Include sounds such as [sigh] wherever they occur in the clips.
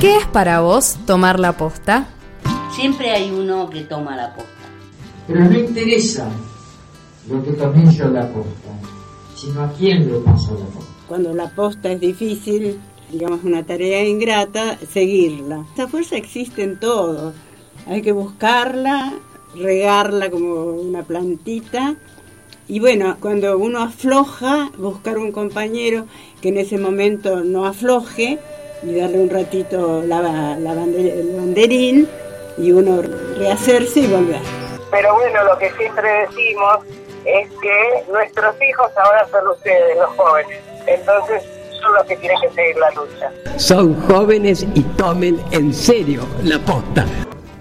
¿Qué es para vos tomar la posta? Siempre hay uno que toma la posta. Pero no interesa lo que tomé yo la posta, sino a quién le paso la posta. Cuando la posta es difícil, digamos una tarea ingrata, seguirla. Esa fuerza existe en todo. Hay que buscarla, regarla como una plantita. Y bueno, cuando uno afloja, buscar un compañero que en ese momento no afloje y darle un ratito la, la el banderín y uno rehacerse y volver. Pero bueno, lo que siempre decimos es que nuestros hijos ahora son ustedes, los jóvenes. Entonces son los que tienen que seguir la lucha. Son jóvenes y tomen en serio la posta.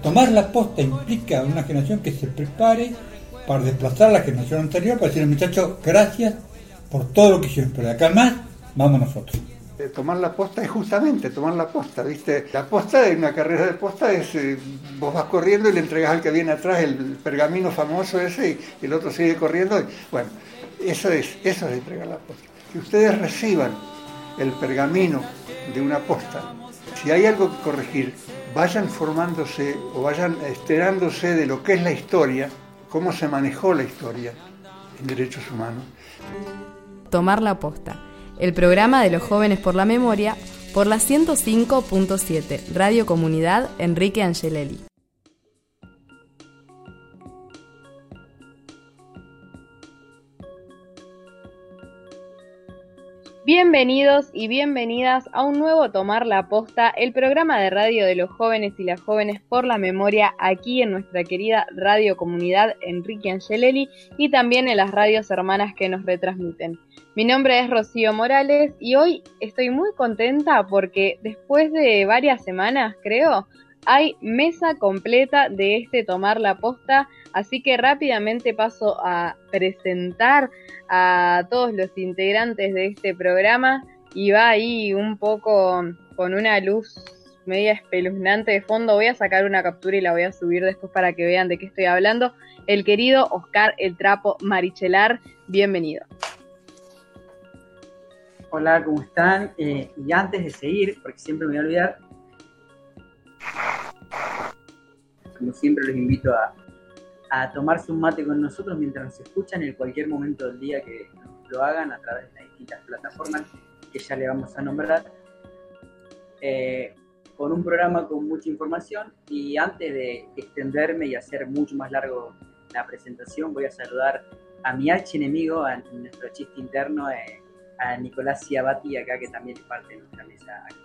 Tomar la posta implica una generación que se prepare para desplazar a la generación anterior, para decirle, muchachos, gracias por todo lo que hicieron, pero de acá más, vamos nosotros. Eh, tomar la posta es justamente tomar la posta, ¿viste? La posta de una carrera de posta es, eh, vos vas corriendo y le entregas al que viene atrás el pergamino famoso ese y, el otro sigue corriendo. bueno, eso es, eso es entregar la posta. Que ustedes reciban el pergamino de una posta, si hay algo que corregir, vayan formándose o vayan enterándose de lo que es la historia, cómo se manejó la historia en derechos humanos. Tomar la posta el programa de los jóvenes por la memoria, por la 105.7, Radio Comunidad Enrique Angelelli. Bienvenidos y bienvenidas a un nuevo Tomar la Posta, el programa de radio de los jóvenes y las jóvenes por la memoria aquí en nuestra querida Radio Comunidad Enrique Angelelli y también en las radios hermanas que nos retransmiten. Mi nombre es Rocío Morales y hoy estoy muy contenta porque después de varias semanas, creo, hay mesa completa de este tomar la posta, así que rápidamente paso a presentar a todos los integrantes de este programa y va ahí un poco con una luz media espeluznante de fondo. Voy a sacar una captura y la voy a subir después para que vean de qué estoy hablando. El querido Oscar El Trapo Marichelar, bienvenido. Hola, ¿cómo están? Eh, y antes de seguir, porque siempre me voy a olvidar, como siempre los invito a, a tomarse un mate con nosotros mientras nos escuchan en cualquier momento del día que lo hagan a través de las distintas plataformas que ya le vamos a nombrar. Eh, con un programa con mucha información y antes de extenderme y hacer mucho más largo la presentación voy a saludar a mi archi enemigo, a nuestro chiste interno, eh, a Nicolás Ciabati acá, que también es parte de nuestra mesa actual.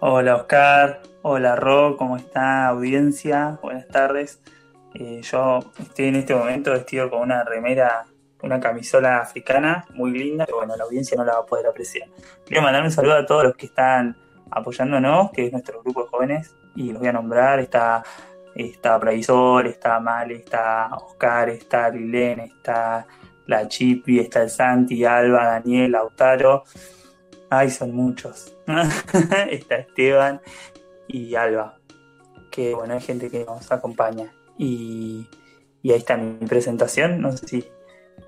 Hola Oscar, hola Ro, ¿cómo está audiencia? Buenas tardes. Eh, yo estoy en este momento vestido con una remera, una camisola africana muy linda, pero bueno, la audiencia no la va a poder apreciar. Quiero mandar un saludo a todos los que están apoyándonos, que es nuestro grupo de jóvenes, y los voy a nombrar. Está, está Pravisor, está Male, está Oscar, está Lilén, está la Chipi, está el Santi, Alba, Daniel, Lautaro. Ay, son muchos. [laughs] está Esteban y Alba. Que bueno, hay gente que nos acompaña. Y, ahí está mi presentación. No sé si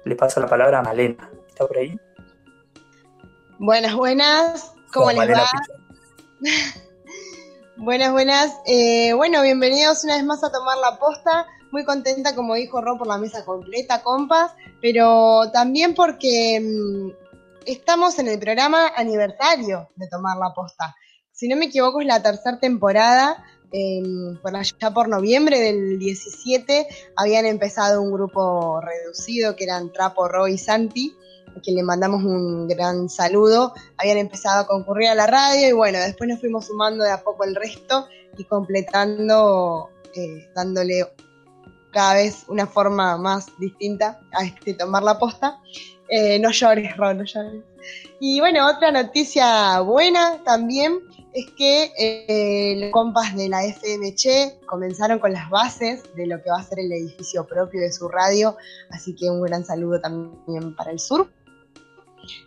le paso la palabra a Malena. ¿Está por ahí? Buenas, buenas. ¿Cómo les va? [laughs] buenas, buenas. Eh, bueno, bienvenidos una vez más a tomar la posta muy contenta, como dijo Ro, por la mesa completa, compas, pero también porque mm, estamos en el programa aniversario de Tomar la Posta. Si no me equivoco, es la tercera temporada. Em, por allá por noviembre del 17 habían empezado un grupo reducido que eran Trapo, Ro y Santi, a quien le mandamos un gran saludo. Habían empezado a concurrir a la radio y bueno, después nos fuimos sumando de a poco el resto y completando, eh, dándole cada vez una forma más distinta a este tomar la posta. Eh, no llores, Ron, no llores. Y bueno, otra noticia buena también es que eh, los compas de la FMC comenzaron con las bases de lo que va a ser el edificio propio de su radio, así que un gran saludo también para el sur.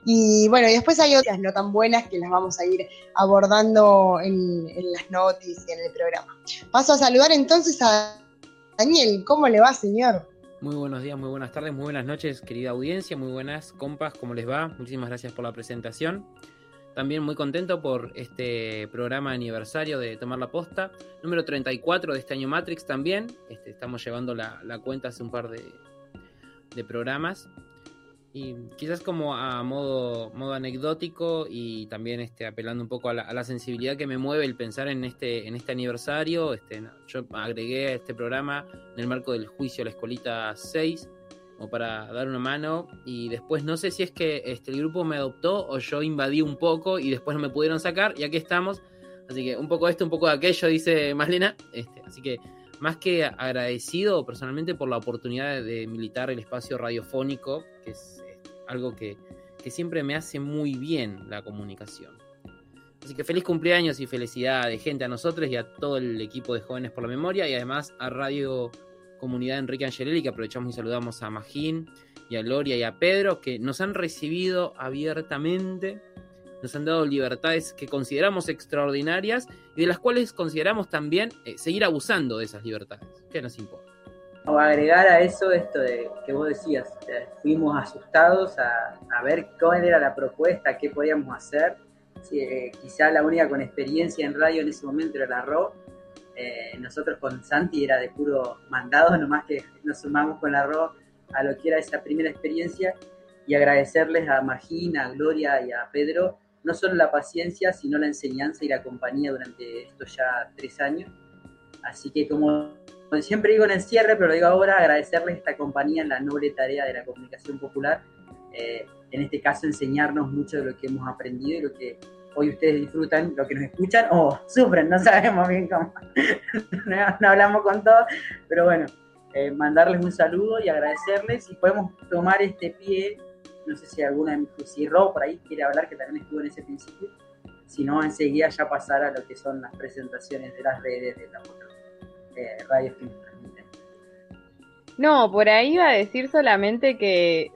Y bueno, y después hay otras no tan buenas que las vamos a ir abordando en, en las noticias y en el programa. Paso a saludar entonces a Daniel, ¿cómo le va, señor? Muy buenos días, muy buenas tardes, muy buenas noches, querida audiencia, muy buenas compas, ¿cómo les va? Muchísimas gracias por la presentación. también muy contento por este programa aniversario de Tomar la Posta, número 34 de este año Matrix también. Este, estamos llevando la, la cuenta hace un par de, de programas. Y quizás como a modo, modo anecdótico y también este, apelando un poco a la, sensibilidad que me mueve el pensar en este, en este aniversario, este, yo agregué a este programa en el marco del juicio a la escolita 6, como para dar una mano, y después no sé si es que este, el grupo me adoptó o yo invadí un poco y después no me pudieron sacar, y aquí estamos. Así que un poco esto, un poco de aquello, dice Malena. Este, así que más que agradecido personalmente por la oportunidad de, de militar el espacio radiofónico, que es algo que, que, siempre me hace muy bien la comunicación. Así que feliz cumpleaños y felicidad de gente a nosotros y a todo el equipo de Jóvenes por la Memoria y además a Radio Comunidad Enrique Angelelli que aprovechamos y saludamos a Magín y a Gloria y a Pedro que nos han recibido abiertamente, nos han dado libertades que consideramos extraordinarias y de las cuales consideramos también eh, seguir abusando de esas libertades. ¿Qué nos importa? O agregar a eso esto de que vos decías, eh, fuimos asustados a, a, ver cuál era la propuesta, qué podíamos hacer. Sí, eh, quizá la única con experiencia en radio en ese momento era la RO. Eh, nosotros con Santi era de puro mandado, nomás que nos sumamos con la RO a lo que era esa primera experiencia y agradecerles a Magina, a Gloria y a Pedro no solo la paciencia, sino la enseñanza y la compañía durante estos ya tres años. Así que como siempre digo en el cierre, pero lo digo ahora, agradecerles esta compañía en la noble tarea de la comunicación popular. Eh, en este caso, enseñarnos mucho de lo que hemos aprendido y lo que hoy ustedes disfrutan, lo que nos escuchan o sufren, no [laughs] sabemos bien cómo. no, hablamos con todos, pero bueno, eh, mandarles un saludo y agradecerles. Y podemos tomar este pie, no sé si alguna, si Ro por ahí quiere hablar, que también estuvo en ese principio, si no, enseguida ya pasar a lo que son las presentaciones de las redes de la eh. No, por ahí iba a decir solamente que,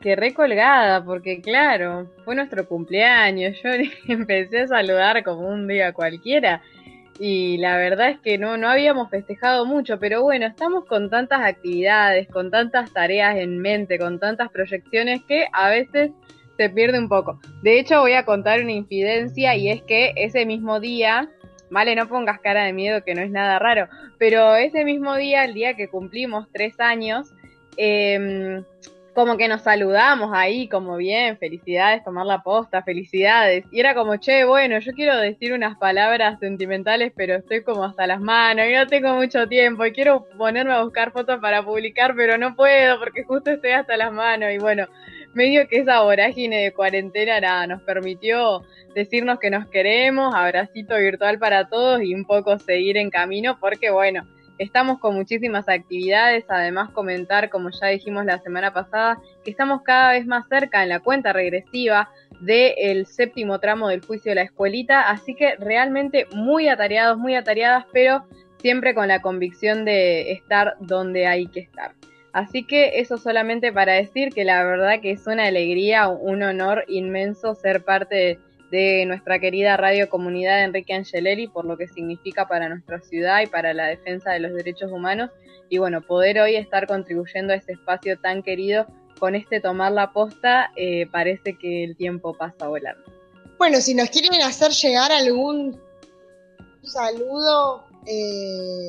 que recolgada, porque claro, fue nuestro cumpleaños, yo [laughs] empecé a saludar como un día cualquiera y la verdad es que no, no habíamos festejado mucho, pero bueno, estamos con tantas actividades, con tantas tareas en mente, con tantas proyecciones que a veces se pierde un poco. De hecho, voy a contar una infidencia y es que ese mismo día Vale, no pongas cara de miedo que no es nada raro, pero ese mismo día, el día que cumplimos tres años, eh, como que nos saludamos ahí, como bien, felicidades, tomar la posta, felicidades. Y era como, che, bueno, yo quiero decir unas palabras sentimentales, pero estoy como hasta las manos y no tengo mucho tiempo y quiero ponerme a buscar fotos para publicar, pero no puedo porque justo estoy hasta las manos. Y bueno, medio que esa vorágine de cuarentena nada, nos permitió decirnos que nos queremos, abracito virtual para todos y un poco seguir en camino porque bueno, estamos con muchísimas actividades, además comentar, como ya dijimos la semana pasada, que estamos cada vez más cerca en la cuenta regresiva del séptimo tramo del juicio de la escuelita, así que realmente muy atareados, muy atareadas, pero siempre con la convicción de estar donde hay que estar. Así que eso solamente para decir que la verdad que es una alegría, un honor inmenso ser parte de nuestra querida radio comunidad Enrique Angeleri por lo que significa para nuestra ciudad y para la defensa de los derechos humanos y bueno, poder hoy estar contribuyendo a ese espacio tan querido con este tomar la posta, eh, parece que el tiempo pasa volando. Bueno, si nos quieren hacer llegar algún saludo eh,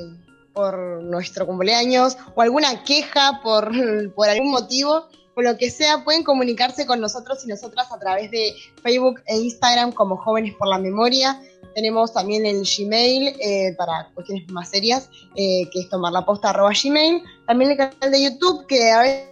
por nuestro cumpleaños o alguna queja por, [laughs] por algún motivo, o lo que sea, pueden comunicarse con nosotros y nosotras a través de Facebook e Instagram como Jóvenes por la Memoria. Tenemos también el Gmail eh, para cuestiones más serias, eh, que es tomar la posta arroba Gmail. También el canal de YouTube, que a veces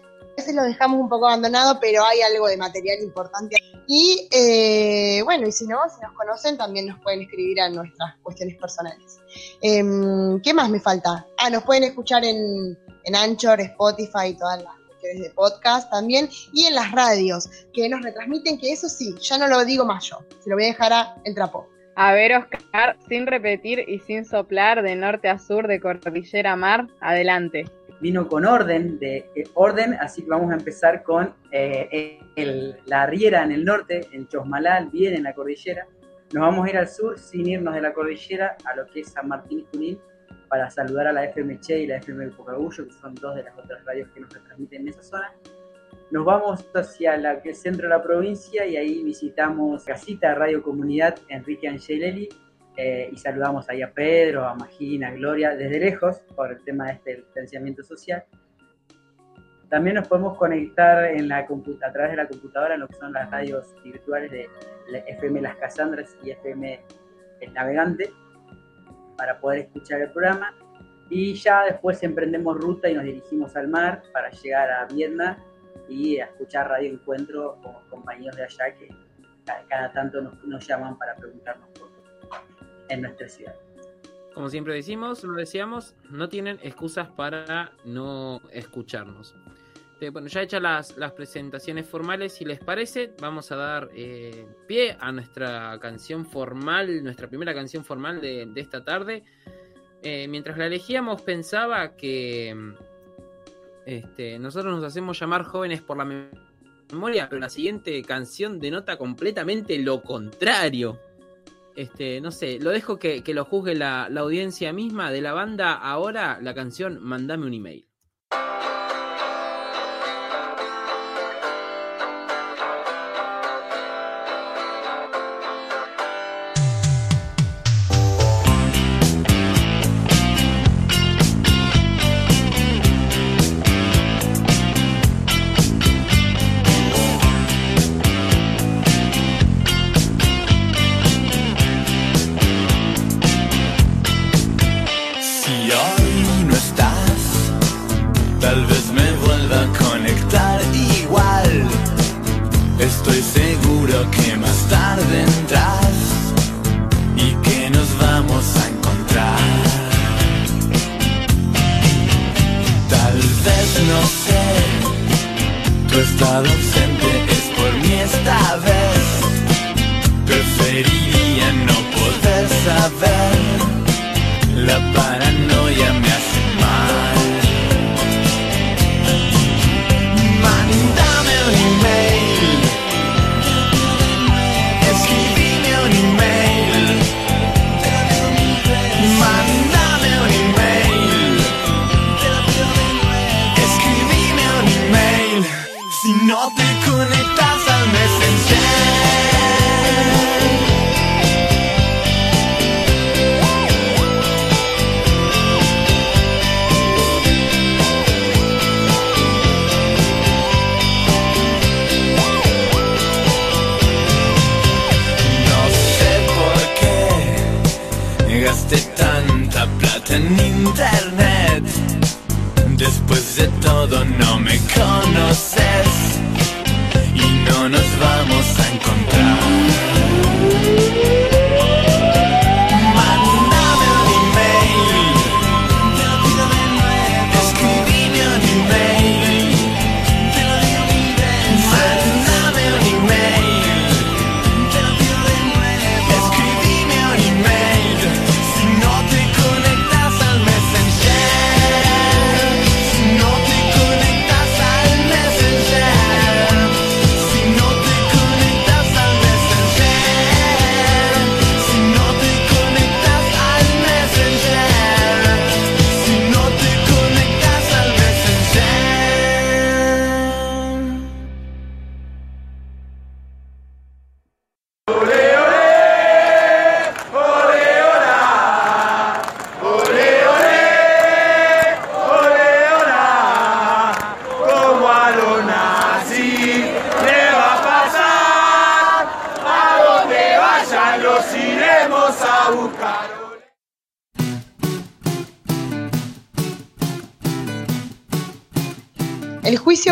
lo dejamos un poco abandonado, pero hay algo de material importante. Y eh, bueno, y si no, si nos conocen, también nos pueden escribir a nuestras cuestiones personales. Em, ¿Qué más me falta? Ah, nos pueden escuchar en, en Anchor, Spotify todas las de podcast también, y en las radios, que nos retransmiten, que eso sí, ya no lo digo más yo, se lo voy a dejar a el trapo. A ver, Oscar, sin repetir y sin soplar de norte a sur, de cordillera a mar, adelante. Vino con orden, de eh, orden, así que vamos a empezar con eh, el, la Riera en el norte, en Chosmalal, bien en la cordillera. Nos vamos a ir al sur sin irnos de la cordillera a lo que es San Martín y Junín, para saludar a la FM Che y la FM Pocagullo, que son dos de las otras radios que nos retransmiten en esa zona. nos vamos hacia la, el centro de la provincia y ahí visitamos Casita Radio Comunidad Enrique Angelelli eh, y saludamos ahí a Pedro, a Magina, a Gloria, desde lejos por el tema de este distanciamiento social. También nos podemos conectar en la a través de la computadora en lo que son las radios virtuales de FM Las Casandras y FM El Navegante para poder escuchar el programa. Y ya después emprendemos ruta y nos dirigimos al mar para llegar a Vietnam y a escuchar Radio Encuentro con compañeros de allá que cada, tanto nos, nos, llaman para preguntarnos por en nuestra ciudad. Como siempre decimos, lo decíamos, no tienen excusas para no escucharnos. Este, bueno, ya hechas las, presentaciones formales, si les parece, vamos a dar eh, pie a nuestra canción formal, nuestra primera canción formal de, de esta tarde. Eh, mientras la elegíamos pensaba que este, nosotros nos hacemos llamar jóvenes por la memoria, pero la siguiente canción denota completamente lo contrario. Este, no sé, lo dejo que, que lo juzgue la, la audiencia misma de la banda. Ahora la canción Mandame un email.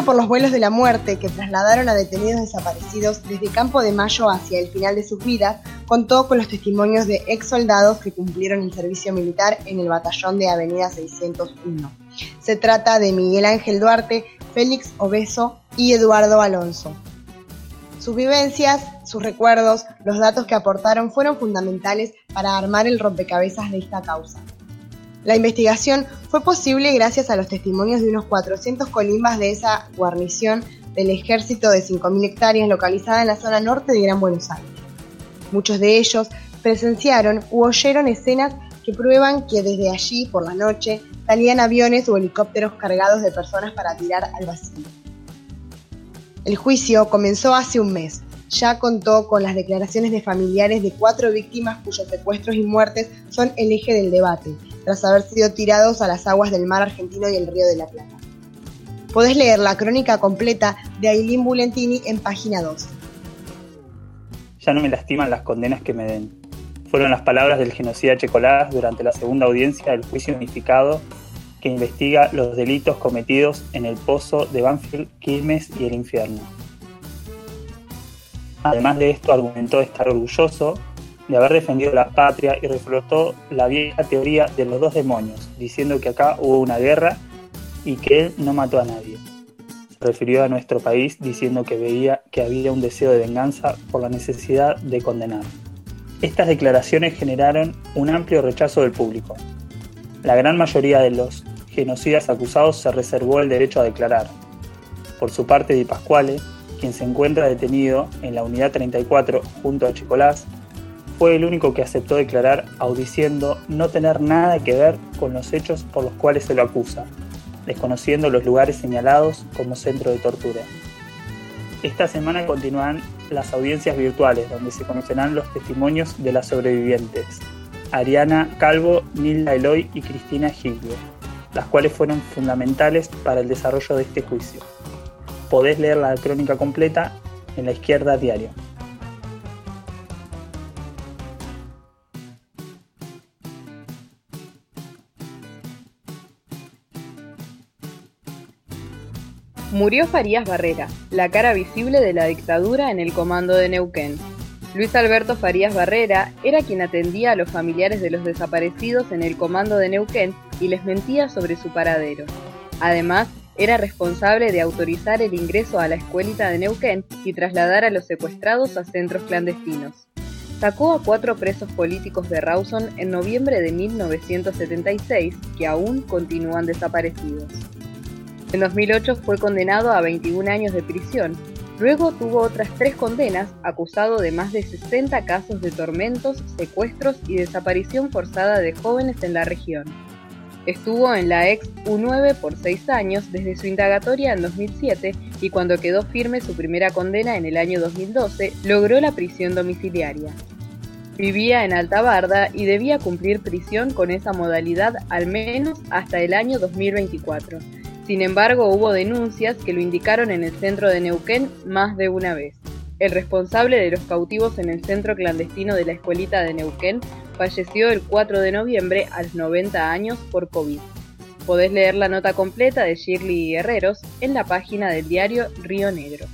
Por los vuelos de la muerte que trasladaron a detenidos desaparecidos desde Campo de Mayo hacia el final de sus vidas, contó con los testimonios de ex soldados que cumplieron el servicio militar en el batallón de Avenida 601. Se trata de Miguel Ángel Duarte, Félix Obeso y Eduardo Alonso. Sus vivencias, sus recuerdos, los datos que aportaron fueron fundamentales para armar el rompecabezas de esta causa. La investigación fue posible gracias a los testimonios de unos 400 colimbas de esa guarnición del ejército de 5.000 hectáreas localizada en la zona norte de Gran Buenos Aires. Muchos de ellos presenciaron u oyeron escenas que prueban que desde allí, por la noche, salían aviones o helicópteros cargados de personas para tirar al vacío. El juicio comenzó hace un mes. Ya contó con las declaraciones de familiares de cuatro víctimas cuyos secuestros y muertes son el eje del debate, tras haber sido tirados a las aguas del mar argentino y el río de la Plata. Podés leer la crónica completa de Ailín Bulentini en página 2. Ya no me lastiman las condenas que me den. Fueron las palabras del genocida Checolás durante la segunda audiencia del juicio unificado que investiga los delitos cometidos en el pozo de Banfield, Quilmes y el infierno. Además de esto, argumentó estar orgulloso de haber defendido la patria y reflotó la vieja teoría de los dos demonios, diciendo que acá hubo una guerra y que él no mató a nadie. Se refirió a nuestro país diciendo que veía que había un deseo de venganza por la necesidad de condenar. Estas declaraciones generaron un amplio rechazo del público. La gran mayoría de los genocidas acusados se reservó el derecho a declarar. Por su parte, Di Pasquale, quien se encuentra detenido en la unidad 34 junto a Chicolás, fue el único que aceptó declarar audiciendo no tener nada que ver con los hechos por los cuales se lo acusa, desconociendo los lugares señalados como centro de tortura. Esta semana continúan las audiencias virtuales, donde se conocerán los testimonios de las sobrevivientes, Ariana Calvo, Nilda Eloy y Cristina Giglio, las cuales fueron fundamentales para el desarrollo de este juicio. Podés leer la crónica completa en la izquierda diario. Murió Farías Barrera, la cara visible de la dictadura en el comando de Neuquén. Luis Alberto Farías Barrera era quien atendía a los familiares de los desaparecidos en el comando de Neuquén y les mentía sobre su paradero. Además, era responsable de autorizar el ingreso a la escuelita de Neuquén y trasladar a los secuestrados a centros clandestinos. Sacó a cuatro presos políticos de Rawson en noviembre de 1976 que aún continúan desaparecidos. En 2008 fue condenado a 21 años de prisión. Luego tuvo otras tres condenas, acusado de más de 60 casos de tormentos, secuestros y desaparición forzada de jóvenes en la región. Estuvo en la ex U9 por seis años desde su indagatoria en 2007 y cuando quedó firme su primera condena en el año 2012, logró la prisión domiciliaria. Vivía en Alta Barda y debía cumplir prisión con esa modalidad al menos hasta el año 2024. Sin embargo, hubo denuncias que lo indicaron en el centro de Neuquén más de una vez. El responsable de los cautivos en el centro clandestino de la escuelita de Neuquén falleció el 4 de noviembre a los 90 años por COVID. Podés leer la nota completa de Shirley Herreros en la página del diario Río Negro.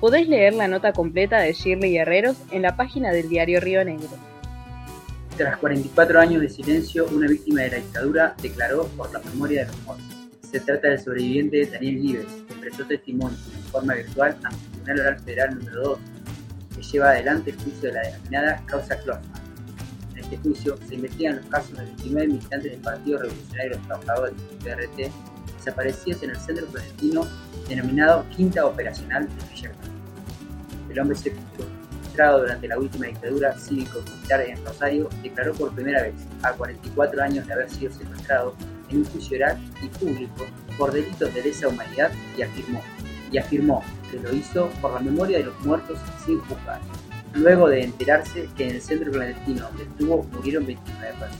Podés leer la nota completa de Shirley Herreros en la página del diario Río Negro. Tras 44 años de silencio, una víctima de la dictadura declaró por la memoria de los muertos. Se trata del sobreviviente Daniel Vives, que prestó testimonio en forma virtual ante el Tribunal Oral Federal número 2, que lleva adelante el juicio de la denominada causa Klossman. En este juicio se investigan los casos de 29 militantes del Partido Revolucionario de los Trabajadores, PRT, desaparecidos en el centro clandestino denominado Quinta Operacional de Villa El hombre secuestrado durante la última dictadura cívico-militar en Rosario declaró por primera vez, a 44 años de haber sido secuestrado, en un juicio oral y público por delitos de lesa humanidad y afirmó, y afirmó que lo hizo por la memoria de los muertos sin juzgar, luego de enterarse que en el centro clandestino donde estuvo murieron 29 personas.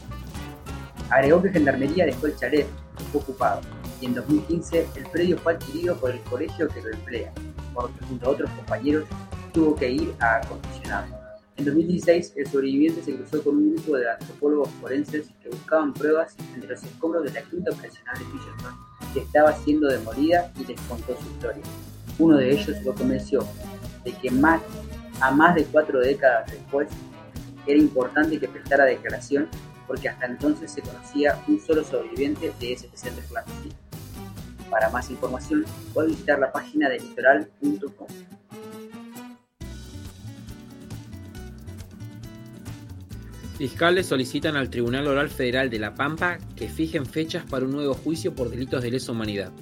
Agregó que Gendarmería dejó el chalet, que fue ocupado, y en 2015 el predio fue adquirido por el colegio que lo emplea, por lo que junto a otros compañeros tuvo que ir a acondicionarlo. En 2016, el sobreviviente se cruzó con un grupo de antropólogos forenses que buscaban pruebas entre los escombros de la quinta operacional de Fisherman, que estaba siendo demolida y les contó su historia. Uno de ellos lo convenció de que más, a más de cuatro décadas después era importante que prestara declaración porque hasta entonces se conocía un solo sobreviviente de ese centro clandestino. Para más información, puede visitar la página de litoral.com. Fiscales solicitan al Tribunal Oral Federal de La Pampa que fijen fechas para un nuevo juicio por delitos de lesa humanidad.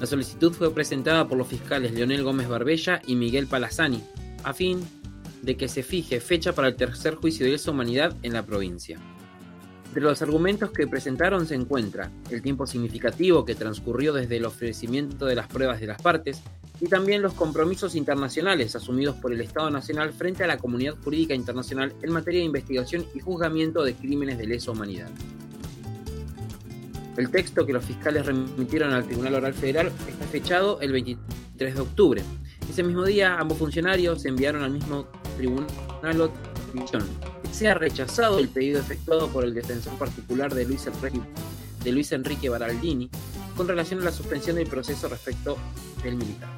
La solicitud fue presentada por los fiscales Leonel Gómez Barbella y Miguel Palazani, a fin de que se fije fecha para el tercer juicio de lesa humanidad en la provincia. Entre los argumentos que presentaron se encuentra el tiempo significativo que transcurrió desde el ofrecimiento de las pruebas de las partes, y también los compromisos internacionales asumidos por el Estado Nacional frente a la comunidad jurídica internacional en materia de investigación y juzgamiento de crímenes de lesa humanidad. El texto que los fiscales remitieron al Tribunal Oral Federal está fechado el 23 de octubre. Ese mismo día, ambos funcionarios enviaron al mismo tribunal otra Se ha rechazado el pedido efectuado por el defensor particular de Luis Enrique, de Luis Enrique Baraldini con relación a la suspensión del proceso respecto del militar.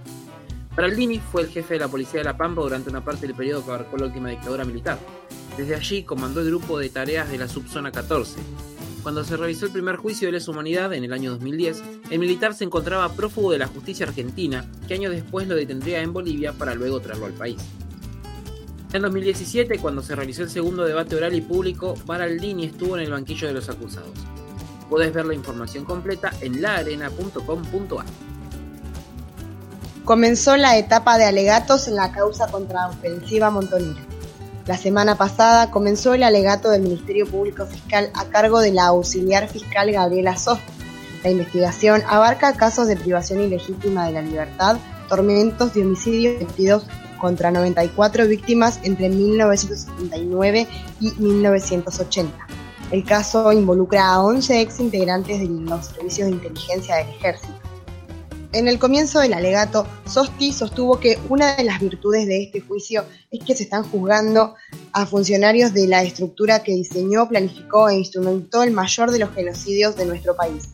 Baraldini fue el jefe de la Policía de La Pampa durante una parte del periodo que abarcó la última dictadura militar. Desde allí comandó el grupo de tareas de la subzona 14, cuando se realizó el primer juicio de lesa humanidad en el año 2010, el militar se encontraba prófugo de la justicia argentina, que años después lo detendría en Bolivia para luego traerlo al país. En 2017, cuando se realizó el segundo debate oral y público, Baraldini estuvo en el banquillo de los acusados. Puedes ver la información completa en laarena.com.ar. Comenzó la etapa de alegatos en la causa contra Ofensiva Montonera. La semana pasada comenzó el alegato del Ministerio Público Fiscal a cargo de la auxiliar fiscal Gabriela Soft. La investigación abarca casos de privación ilegítima de la libertad, tormentos y homicidios cometidos contra 94 víctimas entre 1979 y 1980. El caso involucra a 11 ex integrantes de los servicios de inteligencia del ejército. En el comienzo del alegato, Sosti sostuvo que una de las virtudes de este juicio es que se están juzgando a funcionarios de la estructura que diseñó, planificó e instrumentó el mayor de los genocidios de nuestro país.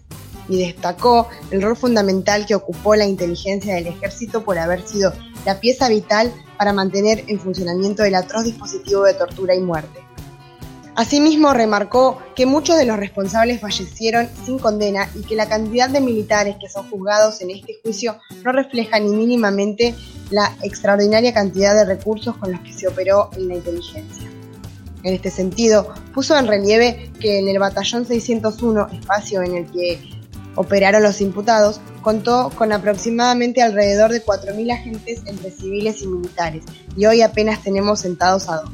Y destacó el rol fundamental que ocupó la inteligencia del ejército por haber sido la pieza vital para mantener en funcionamiento el atroz dispositivo de tortura y muerte. Asimismo, remarcó que muchos de los responsables fallecieron sin condena y que la cantidad de militares que son juzgados en este juicio no refleja ni mínimamente la extraordinaria cantidad de recursos con los que se operó en la inteligencia. En este sentido, puso en relieve que en el batallón 601, espacio en el que operaron los imputados, contó con aproximadamente alrededor de 4.000 agentes entre civiles y militares, y hoy apenas tenemos sentados a dos.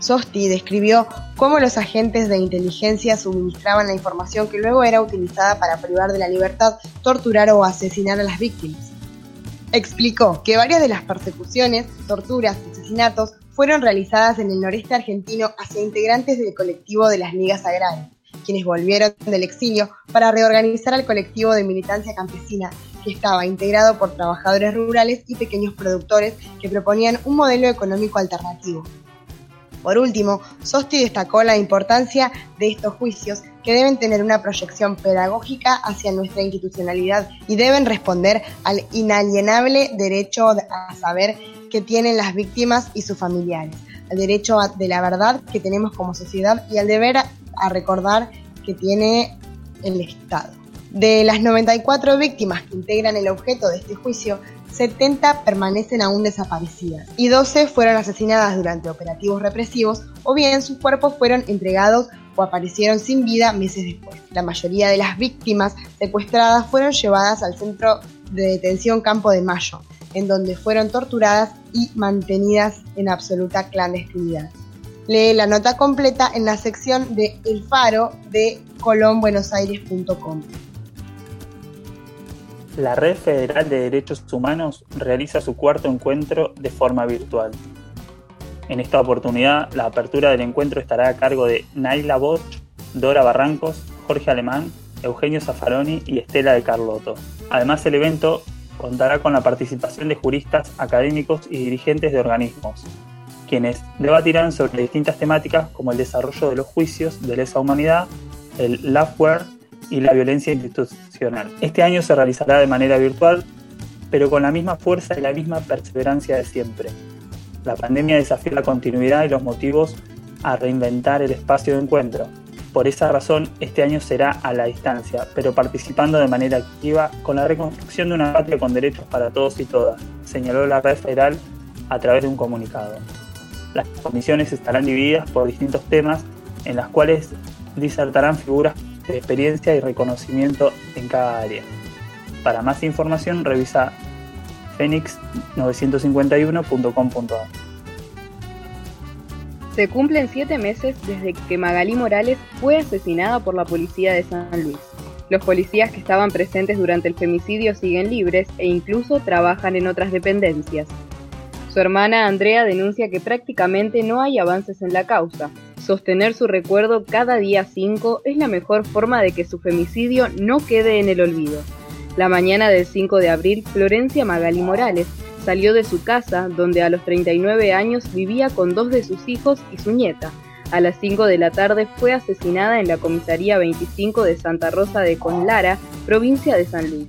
Sosti describió cómo los agentes de inteligencia suministraban la información que luego era utilizada para privar de la libertad, torturar o asesinar a las víctimas. Explicó que varias de las persecuciones, torturas y asesinatos fueron realizadas en el noreste argentino hacia integrantes del colectivo de las ligas agrarias, quienes volvieron del exilio para reorganizar al colectivo de militancia campesina, que estaba integrado por trabajadores rurales y pequeños productores que proponían un modelo económico alternativo. Por último, Sosti destacó la importancia de estos juicios que deben tener una proyección pedagógica hacia nuestra institucionalidad y deben responder al inalienable derecho a saber que tienen las víctimas y sus familiares, al derecho de la verdad que tenemos como sociedad y al deber a recordar que tiene el Estado. De las 94 víctimas que integran el objeto de este juicio, 70 permanecen aún desaparecidas y 12 fueron asesinadas durante operativos represivos o bien sus cuerpos fueron entregados o aparecieron sin vida meses después. La mayoría de las víctimas secuestradas fueron llevadas al centro de detención Campo de Mayo, en donde fueron torturadas y mantenidas en absoluta clandestinidad. Lee la nota completa en la sección de El Faro de colombuenosaires.com. La Red Federal de Derechos Humanos realiza su cuarto encuentro de forma virtual. En esta oportunidad, la apertura del encuentro estará a cargo de Naila Bosch, Dora Barrancos, Jorge Alemán, Eugenio Zaffaroni y Estela de Carlotto. Además, el evento contará con la participación de juristas, académicos y dirigentes de organismos, quienes debatirán sobre distintas temáticas como el desarrollo de los juicios de lesa humanidad, el Lawware y la violencia institucional. Este año se realizará de manera virtual, pero con la misma fuerza y la misma perseverancia de siempre. La pandemia desafió la continuidad y los motivos a reinventar el espacio de encuentro. Por esa razón, este año será a la distancia, pero participando de manera activa con la reconstrucción de una patria con derechos para todos y todas, señaló la red federal a través de un comunicado. Las comisiones estarán divididas por distintos temas en las cuales disertarán figuras de experiencia y reconocimiento en cada área. Para más información revisa fenix951.com.ar. Se cumplen siete meses desde que Magalí Morales fue asesinada por la policía de San Luis. Los policías que estaban presentes durante el femicidio siguen libres e incluso trabajan en otras dependencias. Su hermana Andrea denuncia que prácticamente no hay avances en la causa. Sostener su recuerdo cada día 5 es la mejor forma de que su femicidio no quede en el olvido. La mañana del 5 de abril, Florencia Magali Morales salió de su casa, donde a los 39 años vivía con dos de sus hijos y su nieta. A las 5 de la tarde fue asesinada en la comisaría 25 de Santa Rosa de Conlara, provincia de San Luis.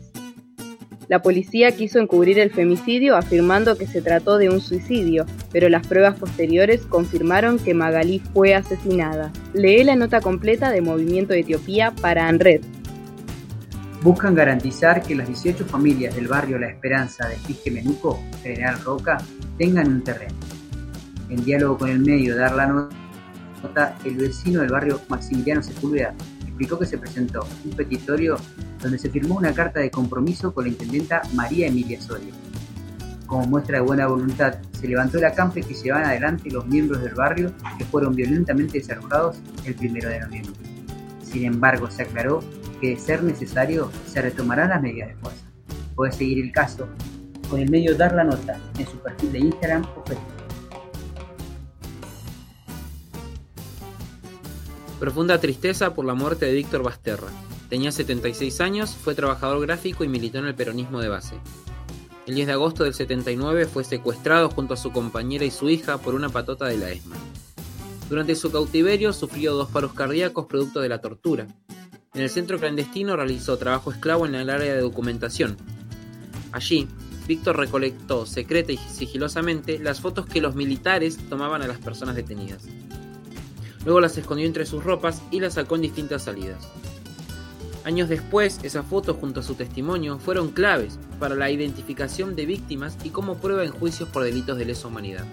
La policía quiso encubrir el femicidio afirmando que se trató de un suicidio, pero las pruebas posteriores confirmaron que Magalí fue asesinada. Lee la nota completa de Movimiento Etiopía para ANRED. Buscan garantizar que las 18 familias del barrio La Esperanza de Fisque Menuco, General Roca, tengan un terreno. En diálogo con el medio Dar la Nota, el vecino del barrio Maximiliano Sepúlveda explicó que se presentó un petitorio donde se firmó una carta de compromiso con la intendenta María Emilia Soria. Como muestra de buena voluntad, se levantó el acampe que llevan adelante los miembros del barrio que fueron violentamente desalojados el 1 de noviembre. Sin embargo, se aclaró que de ser necesario se retomarán las medidas de fuerza. Puede seguir el caso con el medio Dar la Nota en su perfil de Instagram o Facebook. Profunda tristeza por la muerte de Víctor Basterra. Tenía 76 años, fue trabajador gráfico y militó en el peronismo de base. El 10 de agosto del 79 fue secuestrado junto a su compañera y su hija por una patota de la ESMA. Durante su cautiverio sufrió dos paros cardíacos producto de la tortura. En el centro clandestino realizó trabajo esclavo en el área de documentación. Allí, Víctor recolectó secreta y sigilosamente las fotos que los militares tomaban a las personas detenidas. Luego las escondió entre sus ropas y las sacó en distintas salidas. Años después, esas fotos junto a su testimonio fueron claves para la identificación de víctimas y como prueba en juicios por delitos de lesa humanidad.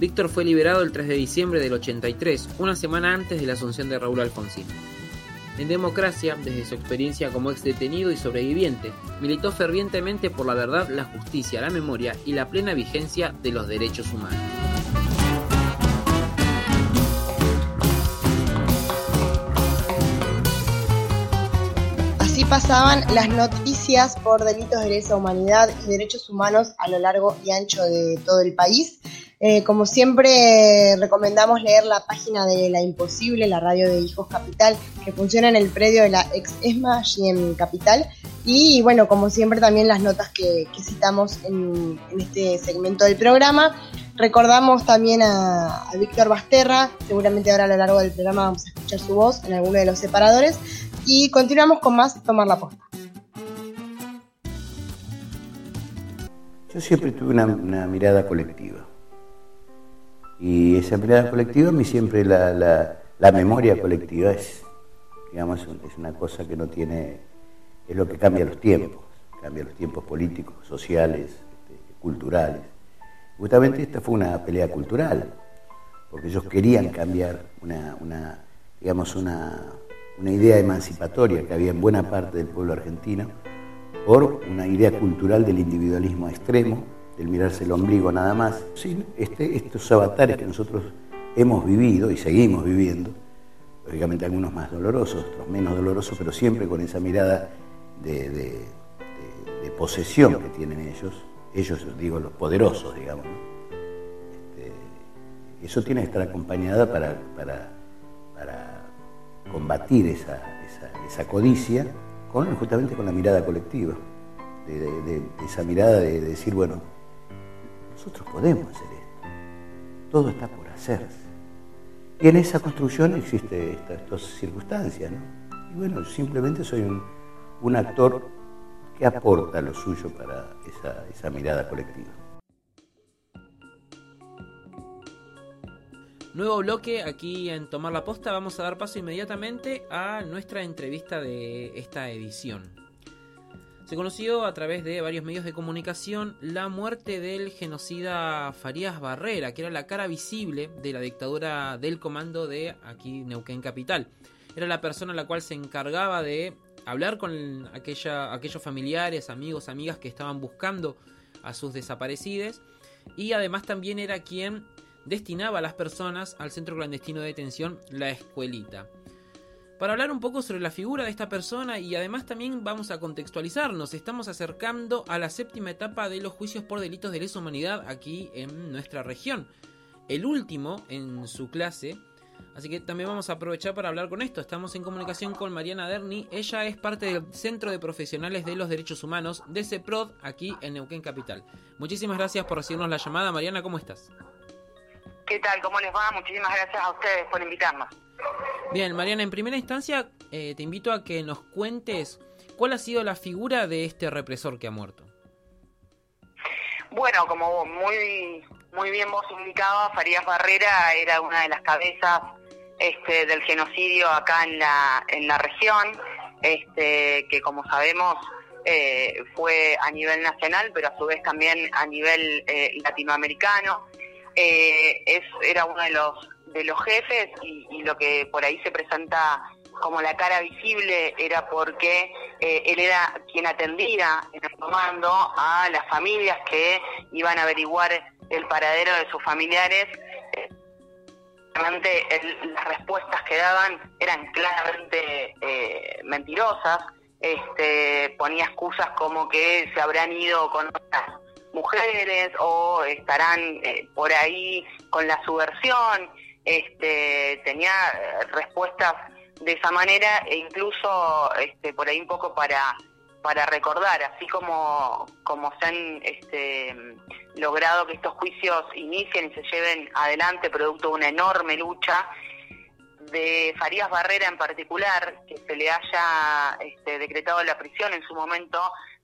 Víctor fue liberado el 3 de diciembre del 83, una semana antes de la asunción de Raúl Alfonsín. En democracia, desde su experiencia como ex detenido y sobreviviente, militó fervientemente por la verdad, la justicia, la memoria y la plena vigencia de los derechos humanos. Así pasaban las noticias por delitos de lesa humanidad y derechos humanos a lo largo y ancho de todo el país. Eh, como siempre, recomendamos leer la página de La Imposible, la radio de Hijos Capital, que funciona en el predio de la ex ESMA, allí en Capital. Y bueno, como siempre, también las notas que, citamos en, este segmento del programa. Recordamos también a, Víctor Basterra, seguramente ahora a lo largo del programa vamos a escuchar su voz en alguno de los separadores. Y continuamos con más Tomar la Posta. Yo siempre tuve una mirada colectiva. Y esa mirada colectiva, a mí siempre la, la, memoria colectiva es, digamos, es una cosa que no tiene, es lo que cambia los tiempos, cambia los tiempos políticos, sociales, este, culturales. Justamente esta fue una pelea cultural, porque ellos querían cambiar una, una digamos, una, una idea emancipatoria que había en buena parte del pueblo argentino por una idea cultural del individualismo extremo, del mirarse el ombligo nada más. Sí, este, estos avatares que nosotros hemos vivido y seguimos viviendo, lógicamente algunos más dolorosos, otros menos dolorosos, pero siempre con esa mirada de, de, de, de posesión que tienen ellos, ellos digo los poderosos, digamos. Este, eso tiene que estar acompañada para, para, para combatir esa, esa, esa, codicia con, justamente con la mirada colectiva, de, esa mirada de decir, bueno, nosotros podemos hacer esto. Todo está por hacerse. Y en esa construcción existe estas, estas circunstancias, ¿no? Y bueno, simplemente soy un, actor que aporta lo suyo para esa mirada colectiva. Nuevo bloque aquí en Tomar la Posta. Vamos a dar paso inmediatamente a nuestra entrevista de esta edición. Se conoció a través de varios medios de comunicación la muerte del genocida Farías Barrera, que era la cara visible de la dictadura del comando de aquí Neuquén Capital. Era la persona a la cual se encargaba de hablar con aquellos familiares, amigos, amigas que estaban buscando a sus desaparecidos y además también era quien destinaba a las personas al centro clandestino de detención La Escuelita. Para hablar un poco sobre la figura de esta persona y además también vamos a contextualizarnos. Estamos acercando a la séptima etapa de los juicios por delitos de lesa humanidad aquí en nuestra región. El último en su clase. Así que también vamos a aprovechar para hablar con esto. Estamos en comunicación con Mariana Derni. Ella es parte del Centro de Profesionales de los Derechos Humanos de CEPROD aquí en Neuquén Capital. Muchísimas gracias por recibirnos la llamada. Mariana, ¿cómo estás? ¿Qué tal? ¿Cómo les va? Muchísimas gracias a ustedes por invitarnos. Bien, Mariana, en primera instancia eh, te invito a que nos cuentes cuál ha sido la figura de este represor que ha muerto. Bueno, como muy muy bien vos indicabas, Farías Barrera era una de las cabezas este, del genocidio acá en la en la región, este, que como sabemos eh, fue a nivel nacional, pero a su vez también a nivel eh, latinoamericano. Eh, es, era uno de los de los jefes y, y, lo que por ahí se presenta como la cara visible era porque eh, él era quien atendía en el comando a las familias que iban a averiguar el paradero de sus familiares. Realmente las respuestas que daban eran claramente eh, mentirosas. Este, ponía excusas como que se habrán ido con otras mujeres o estarán eh, por ahí con la subversión este, tenía respuestas de esa manera e incluso este, por ahí un poco para para recordar, así como, como se han este, logrado que estos juicios inicien y se lleven adelante producto de una enorme lucha, de Farías Barrera en particular, que se le haya este, decretado la prisión en su momento,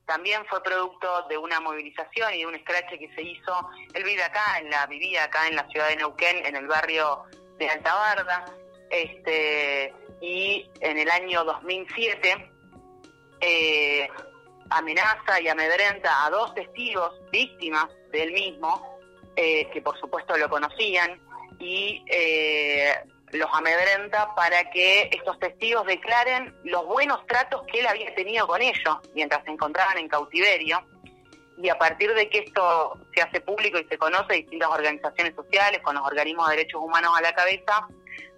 también fue producto de una movilización y de un escrache que se hizo. Él vive acá, en la, vivía acá en la ciudad de Neuquén, en el barrio de Altabarda, este, y en el año 2007 eh, amenaza y amedrenta a dos testigos víctimas del mismo, eh, que por supuesto lo conocían, y eh, los amedrenta para que estos testigos declaren los buenos tratos que él había tenido con ellos mientras se encontraban en cautiverio. Y a partir de que esto se hace público y se conoce, distintas organizaciones sociales con los organismos de derechos humanos a la cabeza,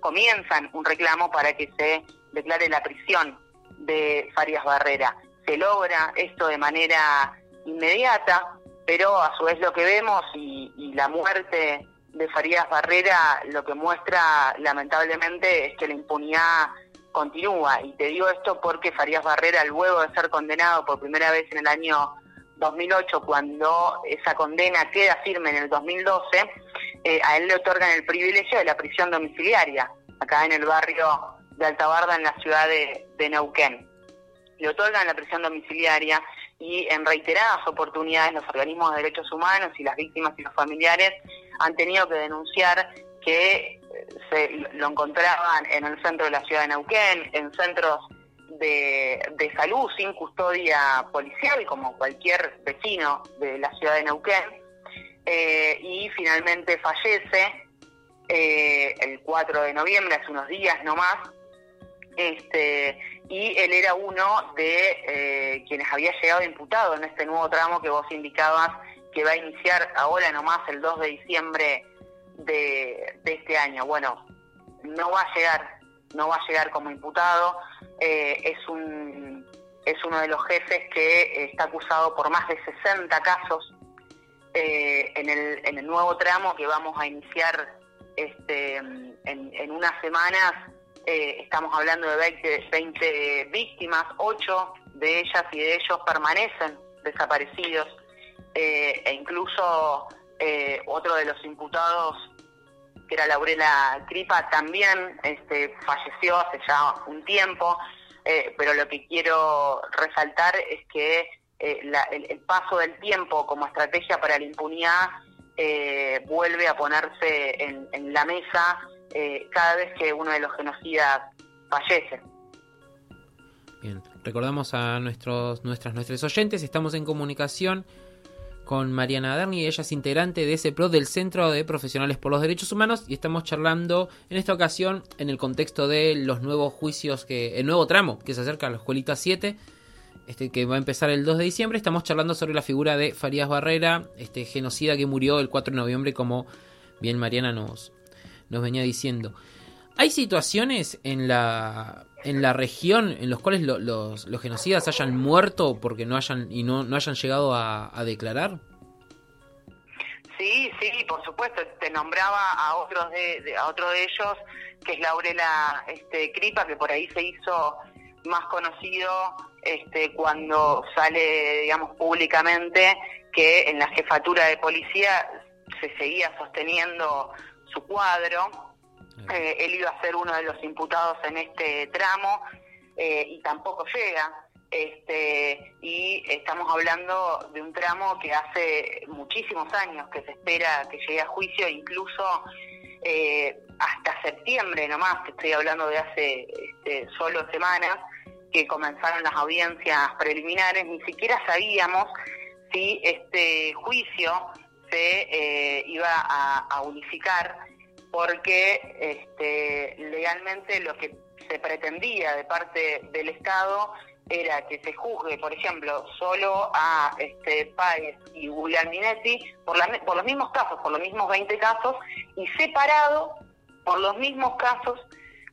comienzan un reclamo para que se declare la prisión de Farias Barrera. Se logra esto de manera inmediata, pero a su vez lo que vemos y, y la muerte de Farías Barrera lo que muestra lamentablemente es que la impunidad continúa. Y te digo esto porque Farías Barrera, luego de ser condenado por primera vez en el año 2008, cuando esa condena queda firme en el 2012, eh, a él le otorgan el privilegio de la prisión domiciliaria, acá en el barrio de Altabarda, en la ciudad de, de Neuquén. Le otorgan la prisión domiciliaria y en reiteradas oportunidades los organismos de derechos humanos y las víctimas y los familiares han tenido que denunciar que se lo encontraban en el centro de la ciudad de Neuquén, en centros de, de salud sin custodia policial, como cualquier vecino de la ciudad de Neuquén, eh, y finalmente fallece eh, el 4 de noviembre, hace unos días nomás, este, y él era uno de eh, quienes había llegado imputado en este nuevo tramo que vos indicabas que va a iniciar ahora nomás el 2 de diciembre de, este año. Bueno, no va a llegar, no va a llegar como imputado, eh, es un es uno de los jefes que está acusado por más de 60 casos eh, en, el, en el nuevo tramo que vamos a iniciar este, en unas semanas. Eh, estamos hablando de 20, 20 víctimas, 8 de ellas y de ellos permanecen desaparecidos eh, e incluso eh, otro de los imputados, que era Laurela Cripa, también este, falleció hace ya un tiempo, pero lo que quiero resaltar es que la, el, paso del tiempo como estrategia para la impunidad vuelve a ponerse en la mesa cada vez que uno de los genocidas fallece. Bien, recordamos a nuestros, nuestras, nuestros oyentes, estamos en comunicación con Mariana Derni, ella es integrante de ese PRO del Centro de Profesionales por los Derechos Humanos y estamos charlando en esta ocasión en el contexto de los nuevos juicios, que el nuevo tramo que se acerca a la Escuelita 7, este, que va a empezar el 2 de diciembre. Estamos charlando sobre la figura de Farías Barrera, este genocida que murió el 4 de noviembre, como bien Mariana nos, nos venía diciendo. Hay situaciones en la en la región en los cuales lo- los, los genocidas hayan muerto porque no hayan y no, no hayan llegado a, declarar? Sí, sí, por supuesto. Te nombraba a otros de, de- a otro de ellos, que es Laurela este, Cripa, que por ahí se hizo más conocido este, cuando sale, digamos, públicamente que en la jefatura de policía se seguía sosteniendo su cuadro. Eh, él iba a ser uno de los imputados en este tramo eh, y tampoco llega. Este, y estamos hablando de un tramo que hace muchísimos años que se espera que llegue a juicio, incluso eh, hasta septiembre nomás, te estoy hablando de hace este, solo semanas, que comenzaron las audiencias preliminares, ni siquiera sabíamos si este juicio se eh, iba a, unificar porque este, legalmente lo que se pretendía de parte del Estado era que se juzgue, por ejemplo, solo a este, Páez y Guglielminetti por, la- por los mismos casos, por los mismos 20 casos, y separado por los mismos casos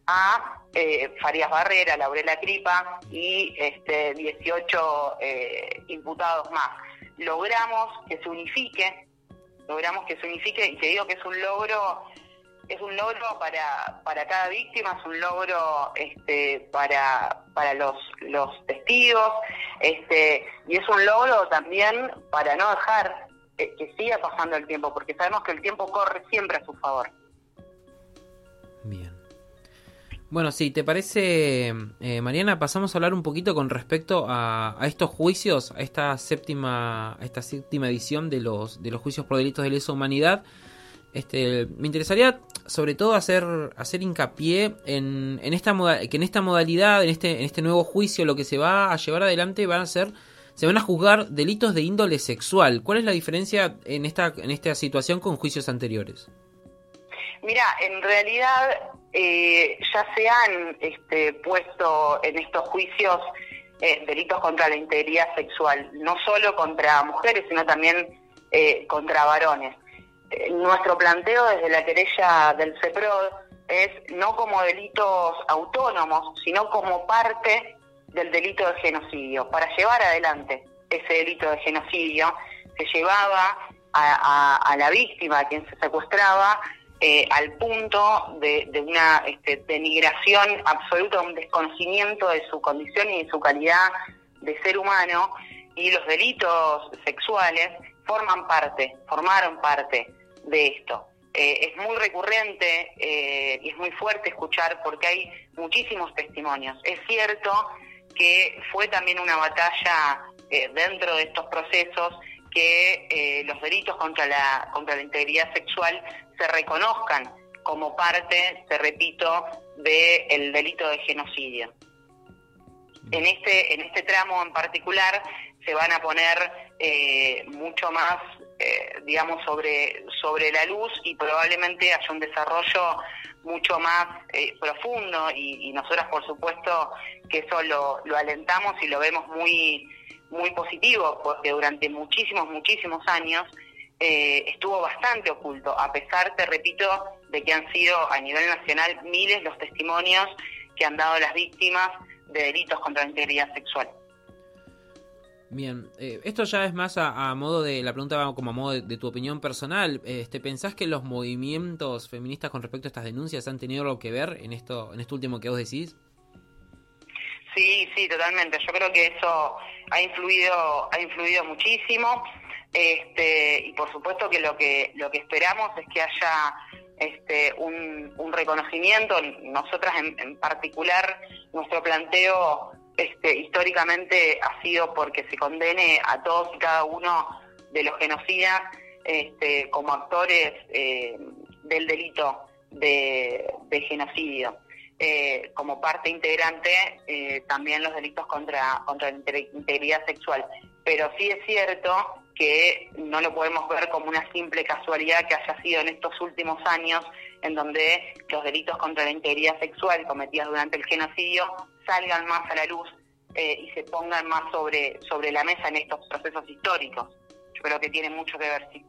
a eh, Farías Barrera, Laurela Cripa y este, 18 eh, imputados más. Logramos que se unifique, logramos que se unifique y te digo que es un logro es un logro para, para cada víctima, es un logro este, para, para los, los testigos, este, y es un logro también para no dejar que siga pasando el tiempo, porque sabemos que el tiempo corre siempre a su favor. Bueno, si te parece, eh, Mariana, pasamos a hablar un poquito con respecto a, estos juicios, a esta séptima, a esta séptima edición de los, de los juicios por delitos de lesa humanidad. Este, me interesaría sobre todo hacer, hacer hincapié en, en esta moda- que en esta modalidad, en este, en este nuevo juicio, lo que se va a llevar adelante van a ser, se van a juzgar delitos de índole sexual. ¿Cuál es la diferencia en esta, en esta situación con juicios anteriores? Mira, en realidad eh, ya se han este, puesto en estos juicios eh, delitos contra la integridad sexual, no solo contra mujeres, sino también eh, contra varones. Eh, nuestro planteo desde la querella del CEPROD es no como delitos autónomos, sino como parte del delito de genocidio, para llevar adelante ese delito de genocidio que llevaba a, a- a la víctima, a quien se secuestraba, eh, al punto de, de una este, denigración absoluta, un desconocimiento de su condición y de su calidad de ser humano, y los delitos sexuales forman parte, formaron parte de esto. Eh, es muy recurrente eh, y es muy fuerte escuchar porque hay muchísimos testimonios. Es cierto que fue también una batalla eh, dentro de estos procesos que eh, los delitos contra la, contra la integridad sexual se reconozcan como parte, te repito, del delito de genocidio. En este, en este tramo en particular se van a poner eh, mucho más, eh, digamos, sobre, sobre la luz y probablemente haya un desarrollo mucho más eh, profundo y, y nosotras, por supuesto, que eso lo alentamos y lo vemos muy, muy positivo, porque durante muchísimos, muchísimos años eh, estuvo bastante oculto, a pesar, te repito, de que han sido a nivel nacional miles los testimonios que han dado las víctimas de delitos contra la integridad sexual. Bien, eh, esto ya es más a, a modo de la pregunta va como a modo de, de tu opinión personal. Este, ¿Pensás que los movimientos feministas con respecto a estas denuncias han tenido algo que ver en esto, en esto último que vos decís? Sí, sí, totalmente. Yo creo que eso ha influido, ha influido muchísimo. Este, y por supuesto que lo que lo que esperamos es que haya este, un, reconocimiento. Nosotras en, particular, nuestro planteo este, históricamente ha sido porque se condene a todos y cada uno de los genocidas este, como actores eh, del delito de, de genocidio. Eh, como parte integrante eh, también los delitos contra, contra la integridad sexual. Pero sí es cierto que no lo podemos ver como una simple casualidad que haya sido en estos últimos años en donde los delitos contra la integridad sexual cometidos durante el genocidio salgan más a la luz eh, y se pongan más sobre, sobre la mesa en estos procesos históricos. Yo creo que tiene mucho que ver, sí.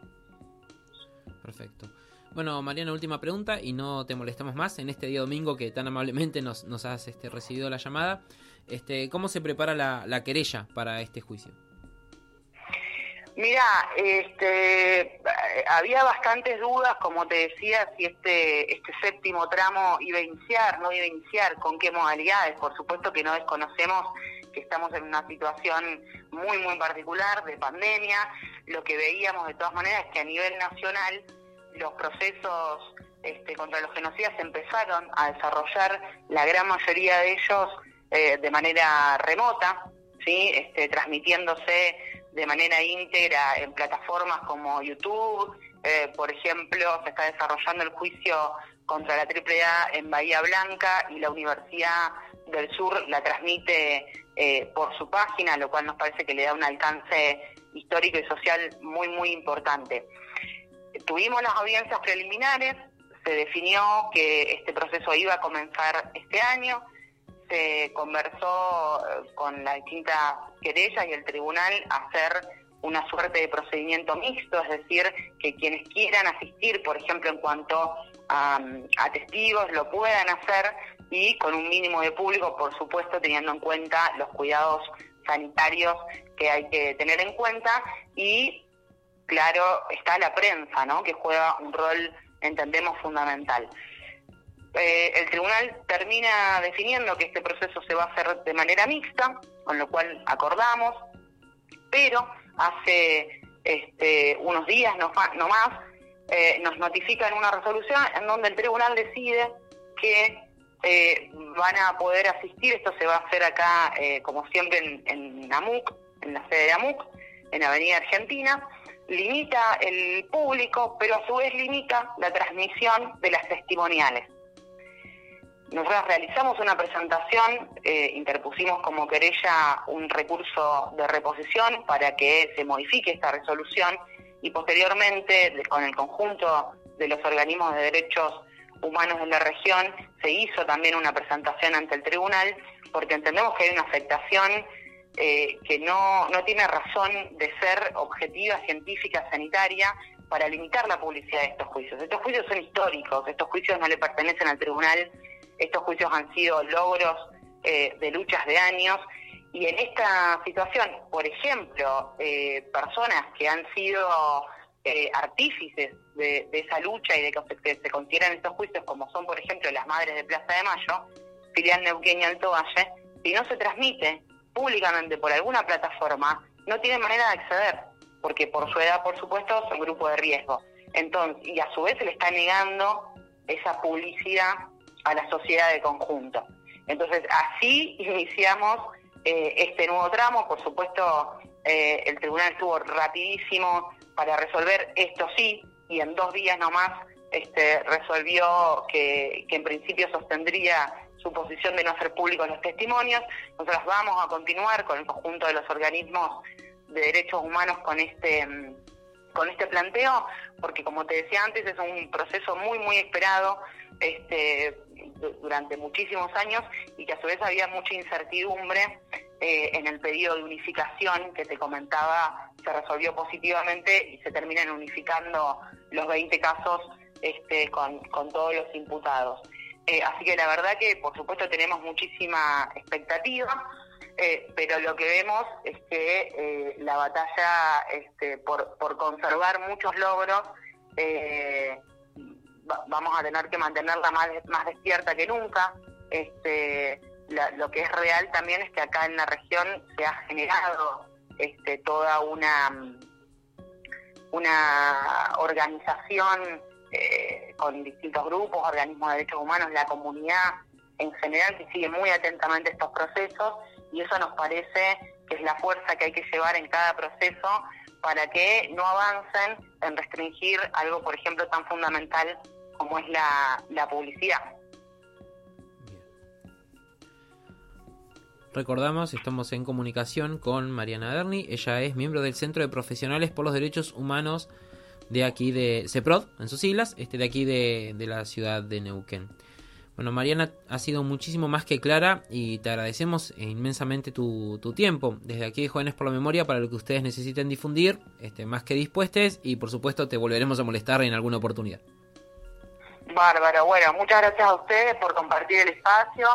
Perfecto. Bueno, Mariana, última pregunta y no te molestamos más en este día domingo que tan amablemente nos, nos has este, recibido la llamada. Este, ¿Cómo se prepara la, la querella para este juicio? Mira, este, había bastantes dudas, como te decía, si este, este séptimo tramo iba a iniciar, no iba a iniciar, con qué modalidades. Por supuesto que no desconocemos que estamos en una situación muy, muy particular de pandemia. Lo que veíamos de todas maneras es que a nivel nacional los procesos este, contra los genocidas empezaron a desarrollar, la gran mayoría de ellos eh, de manera remota, ¿sí? este, transmitiéndose de manera íntegra en plataformas como YouTube. Eh, por ejemplo, se está desarrollando el juicio contra la AAA en Bahía Blanca y la Universidad del Sur la transmite eh, por su página, lo cual nos parece que le da un alcance histórico y social muy, muy importante. Tuvimos las audiencias preliminares, se definió que este proceso iba a comenzar este año, se conversó eh, con las distintas querellas y el tribunal hacer una suerte de procedimiento mixto, es decir, que quienes quieran asistir, por ejemplo, en cuanto a, a, testigos, lo puedan hacer y con un mínimo de público, por supuesto, teniendo en cuenta los cuidados sanitarios que hay que tener en cuenta y, claro, está la prensa, ¿no?, que juega un rol, entendemos, fundamental. Eh, el tribunal termina definiendo que este proceso se va a hacer de manera mixta, con lo cual acordamos, pero hace este, unos días no, más eh, nos notifican una resolución en donde el tribunal decide que eh, van a poder asistir, esto se va a hacer acá como siempre en, en AMUC, en la sede de AMUC, en Avenida Argentina, limita el público, pero a su vez limita la transmisión de las testimoniales. Nosotros realizamos una presentación, eh, interpusimos como querella un recurso de reposición para que se modifique esta resolución y posteriormente, con el conjunto de los organismos de derechos humanos de la región, se hizo también una presentación ante el tribunal porque entendemos que hay una afectación eh, que no, no tiene razón de ser objetiva, científica, sanitaria, para limitar la publicidad de estos juicios. Estos juicios son históricos, estos juicios no le pertenecen al tribunal estos juicios han sido logros eh, de luchas de años y en esta situación, por ejemplo, eh, personas que han sido eh, artífices de, esa lucha y de que se, consideran estos juicios, como son, por ejemplo, las madres de Plaza de Mayo, filial Neuquén y Alto Valle, si no se transmite públicamente por alguna plataforma, no tienen manera de acceder, porque por su edad, por supuesto, son grupo de riesgo. Entonces, y a su vez se le está negando esa publicidad a la sociedad de conjunto. Entonces, así iniciamos eh, este nuevo tramo. Por supuesto, eh, el tribunal estuvo rapidísimo para resolver esto sí, y en dos días nomás este, resolvió que, que en principio sostendría su posición de no hacer públicos los testimonios. Nosotros vamos a continuar con el conjunto de los organismos de derechos humanos con este con este planteo, porque como te decía antes, es un proceso muy, muy esperado este, durante muchísimos años y que a su vez había mucha incertidumbre eh, en el pedido de unificación que te comentaba, se resolvió positivamente y se terminan unificando los 20 casos este, con, con todos los imputados. Eh, así que la verdad que por supuesto tenemos muchísima expectativa. Eh, pero lo que vemos es que eh, la batalla este, por, por conservar muchos logros eh, vamos a tener que mantenerla más, más despierta que nunca. Este, lo que es real también es que acá en la región se ha generado este, toda una, una organización con distintos grupos, organismos de derechos humanos, la comunidad en general que sigue muy atentamente estos procesos y eso nos parece que es la fuerza que hay que llevar en cada proceso para que no avancen en restringir algo, por ejemplo, tan fundamental como es la, la publicidad. Recordamos, estamos en comunicación con Mariana Derni. Ella es miembro del Centro de Profesionales por los Derechos Humanos de aquí de CEPROD, en sus siglas, este de aquí de, de la ciudad de Neuquén. Bueno, Mariana, ha sido muchísimo más que clara y te agradecemos inmensamente tu, tiempo. Desde aquí, Jóvenes por la Memoria, para lo que ustedes necesiten difundir, este, más que dispuestos y por supuesto te volveremos a molestar en alguna oportunidad. Bárbaro, bueno, muchas gracias a ustedes por compartir el espacio,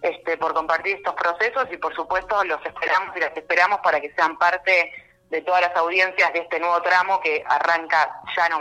este, por compartir estos procesos y por supuesto los esperamos y las esperamos para que sean parte de todas las audiencias de este nuevo tramo que arranca ya no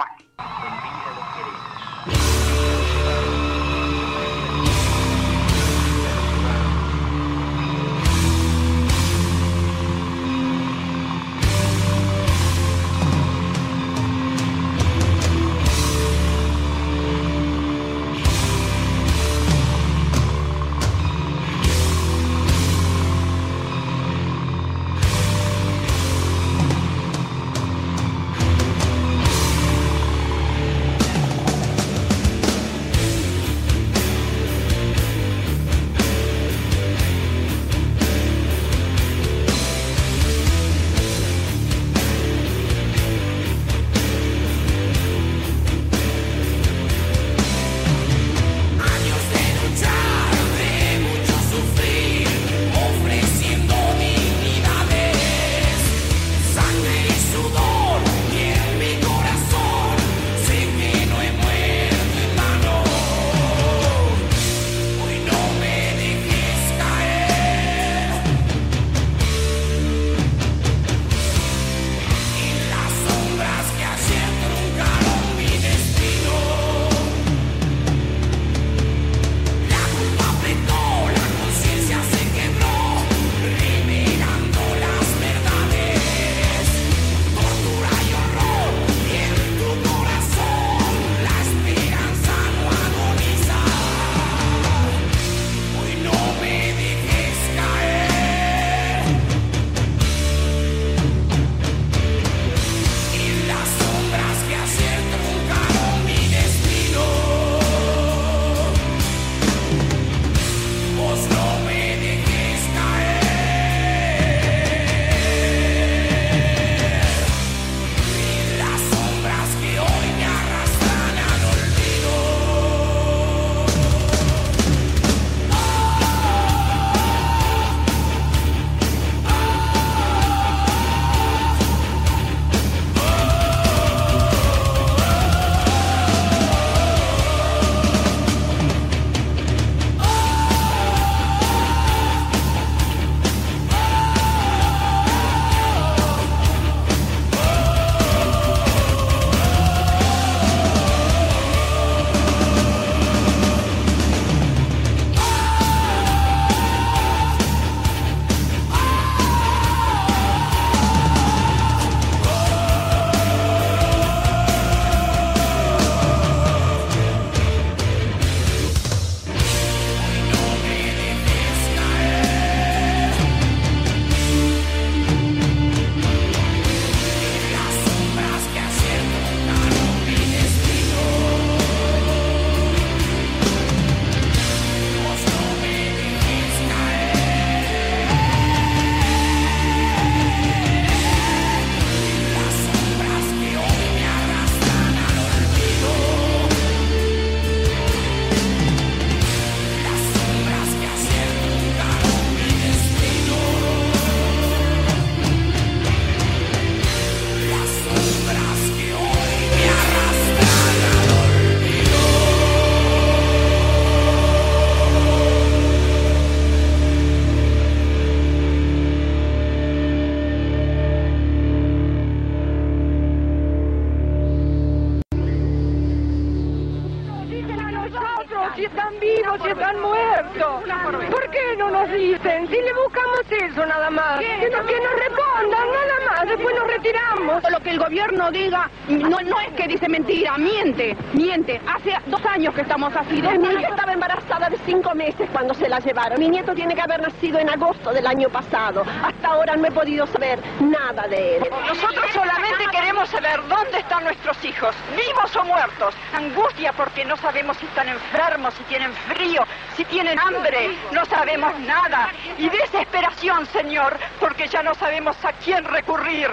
llevaron. Mi nieto tiene que haber nacido en agosto del año pasado. Hasta ahora no he podido saber nada de él. Nosotros solamente queremos saber dónde están nuestros hijos, vivos o muertos. Angustia porque no sabemos si están enfermos, si tienen frío, si tienen hambre. No sabemos nada. Y desesperación, Señor, porque ya no sabemos a quién recurrir.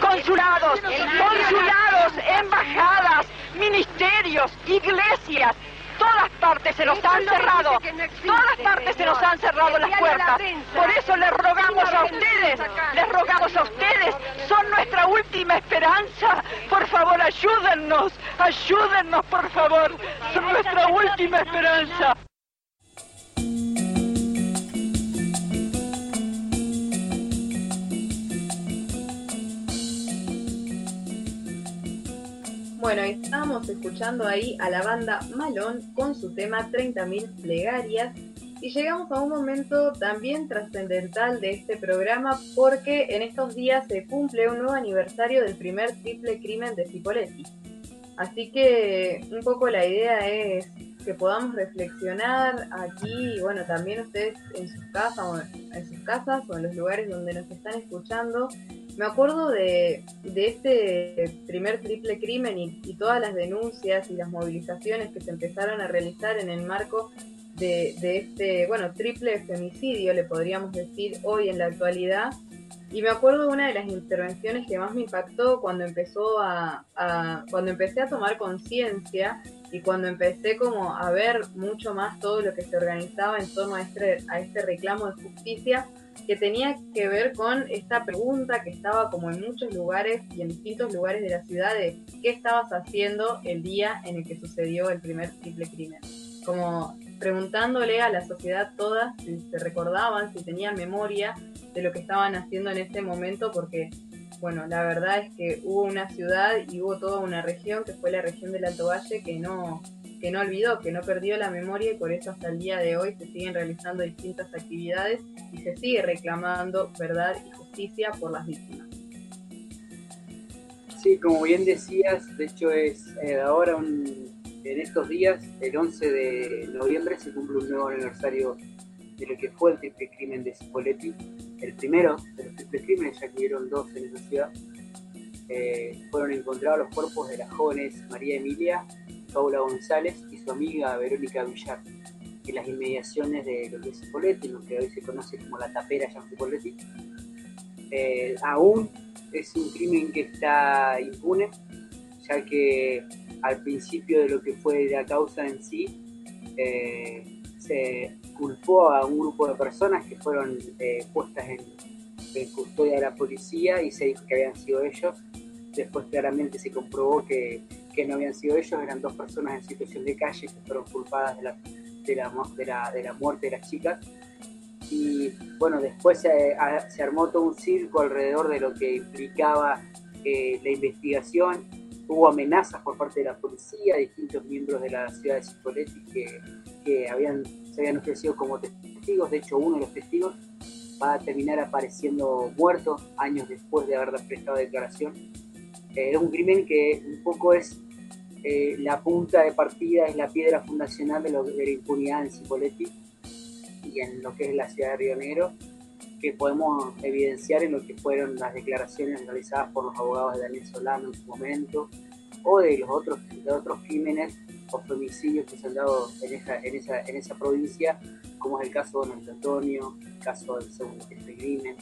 Consulados, consulados, embajadas, ministerios, iglesias. Todas partes se nos han cerrado, todas han cerrado las puertas. Por eso les rogamos a ustedes, les rogamos a ustedes, son nuestra última esperanza. Por favor, ayúdennos, ayúdennos, por favor. Son nuestra última esperanza. Bueno, estábamos escuchando ahí a la banda Malón con su tema 30.000 plegarias y llegamos a un momento también trascendental de este programa porque en estos días se cumple un nuevo aniversario del primer triple crimen de Cipoletti. Así que un poco la idea es que podamos reflexionar aquí y bueno, también ustedes en sus casas o en sus casas o en los lugares donde nos están escuchando. Me acuerdo de, de este primer triple crimen y, y todas las denuncias y las movilizaciones que se empezaron a realizar en el marco de, este, bueno, triple femicidio, le podríamos decir hoy en la actualidad. Y me acuerdo una de las intervenciones que más me impactó cuando empezó a, a cuando empecé a tomar conciencia y cuando empecé como a ver mucho más todo lo que se organizaba en torno a este, a este reclamo de justicia que tenía que ver con esta pregunta que estaba como en muchos lugares y en distintos lugares de la ciudad de qué estabas haciendo el día en el que sucedió el primer triple crimen. Como preguntándole a la sociedad toda si se recordaban, si tenían memoria de lo que estaban haciendo en ese momento, porque, bueno, la verdad es que hubo una ciudad y hubo toda una región, que fue la región del Alto Valle, que no, que no olvidó, que no perdió la memoria y por eso hasta el día de hoy se siguen realizando distintas actividades y se sigue reclamando verdad y justicia por las víctimas. Sí, como bien decías, de hecho es eh, ahora un, en estos días, el 11 de noviembre, se cumple un nuevo aniversario de lo que fue el triple crimen de Cipoletti, el primero de los triple crímenes, ya que hubieron dos en esa ciudad. Eh, fueron encontrados los cuerpos de las jóvenes María Emilia, Paula González y su amiga Verónica Villar, en las inmediaciones de lo que lo que hoy se conoce como la tapera ya Cipoletti. Eh, aún es un crimen que está impune, ya que al principio de lo que fue la causa en sí, eh, se culpó a un grupo de personas que fueron eh, puestas en, custodia de la policía y se dijo que habían sido ellos. Después claramente se comprobó que, no habían sido ellos, eran dos personas en situación de calle que fueron culpadas de la, de la, de la, de muerte de las chicas. Y bueno, después se, armó todo un circo alrededor de lo que implicaba eh, la investigación hubo amenazas por parte de la policía, distintos miembros de la ciudad de Cipoletti que, que habían, se habían ofrecido como testigos, de hecho uno de los testigos va a terminar apareciendo muerto años después de haber prestado declaración. Eh, es un crimen que un poco es eh, la punta de partida, es la piedra fundacional de, lo, de la impunidad en Cipoletti y en lo que es la ciudad de Río Negro, que podemos evidenciar en lo que fueron las declaraciones realizadas por los abogados de Daniel Solano en su momento, o de los otros, de otros crímenes o femicidios que se han dado en esa, en esa, en esa provincia, como es el caso de Don Antonio, el caso del segundo crimen.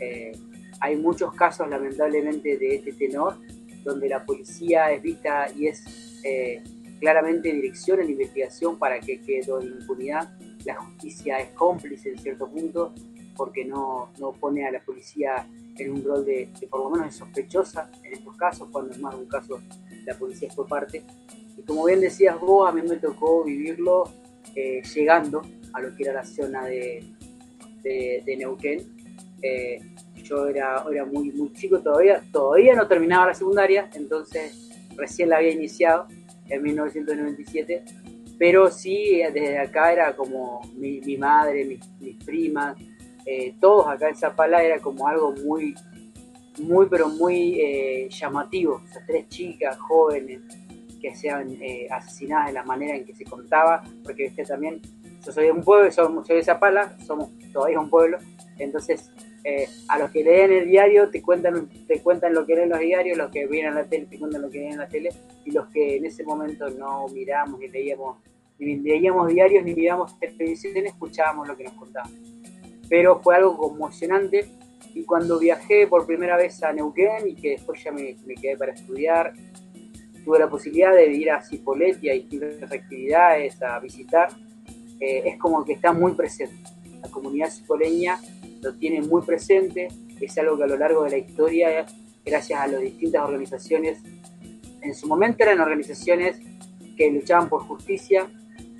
Eh, hay muchos casos, lamentablemente, de este tenor, donde la policía es vista y es eh, claramente dirección en la investigación para que quede en impunidad. La justicia es cómplice en cierto punto porque no, no pone a la policía en un rol de, de, por lo menos de sospechosa en estos casos, cuando es más de un caso la policía es por parte. Y como bien decías vos, a mí me tocó vivirlo eh, llegando a lo que era la zona de, de, de Neuquén. Eh, yo era, era muy, muy chico todavía, todavía no terminaba la secundaria, entonces recién la había iniciado en 1997, pero sí desde acá era como mi, mi madre, mis, mis primas, eh, todos acá en Zapala era como algo muy, muy, pero muy eh, llamativo. O sea, tres chicas jóvenes que sean eh, asesinadas de la manera en que se contaba, porque también, yo soy de un pueblo, soy, de Zapala, somos todavía un pueblo, entonces a los que leen el diario te cuentan, te cuentan lo que leen los diarios, los que vienen a la tele te cuentan lo que leen en la tele, y los que en ese momento no miramos ni leíamos, ni leíamos diarios ni miramos televisión, escuchábamos lo que nos contaban pero fue algo conmocionante y cuando viajé por primera vez a Neuquén y que después ya me, me quedé para estudiar, tuve la posibilidad de ir a Cipolletti a distintas actividades, a visitar, eh, es como que está muy presente. La comunidad cipoleña lo tiene muy presente, es algo que a lo largo de la historia, gracias a las distintas organizaciones, en su momento eran organizaciones que luchaban por justicia,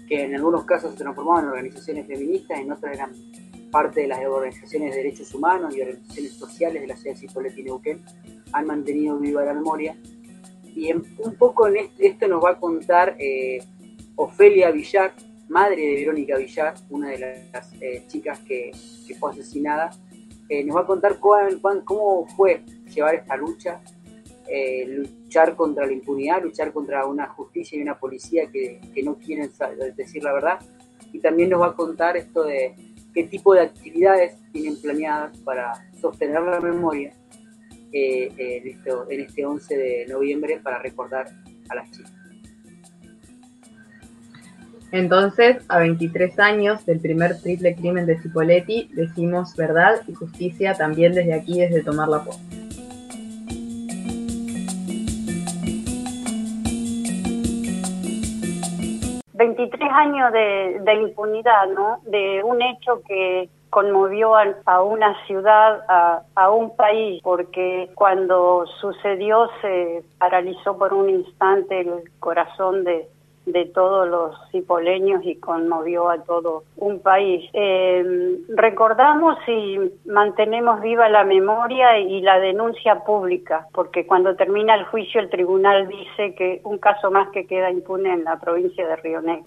que en algunos casos se transformaban en organizaciones feministas, en otras eran parte de las organizaciones de derechos humanos y organizaciones sociales de la ciudad de Cipolletti Neuquén, han mantenido viva la memoria. Y un poco en esto nos va a contar eh, Ofelia Villar, madre de Verónica Villar, una de las eh, chicas que, fue asesinada. Eh, nos va a contar cómo fue llevar esta lucha, luchar contra la impunidad, luchar contra una justicia y una policía que no quieren decir la verdad. Y también nos va a contar esto de qué tipo de actividades tienen planeadas para sostener la memoria eh, en, este, 11 de noviembre para recordar a las chicas. Entonces, a 23 años del primer triple crimen de Cipoletti, decimos verdad y justicia también desde aquí, desde Tomar la Posta. ...23 años de, de impunidad, ¿no? De un hecho que conmovió a, una ciudad, a, un país, porque cuando sucedió se paralizó por un instante el corazón de, todos los cipoleños y conmovió a todo un país. Eh, recordamos y mantenemos viva la memoria y la denuncia pública, porque cuando termina el juicio el tribunal dice que un caso más que queda impune en la provincia de Río Negro.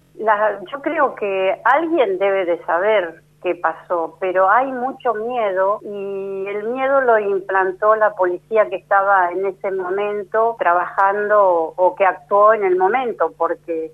yo creo que alguien debe de saber qué pasó, pero hay mucho miedo y el miedo lo implantó la policía que estaba en ese momento trabajando o que actuó en el momento, porque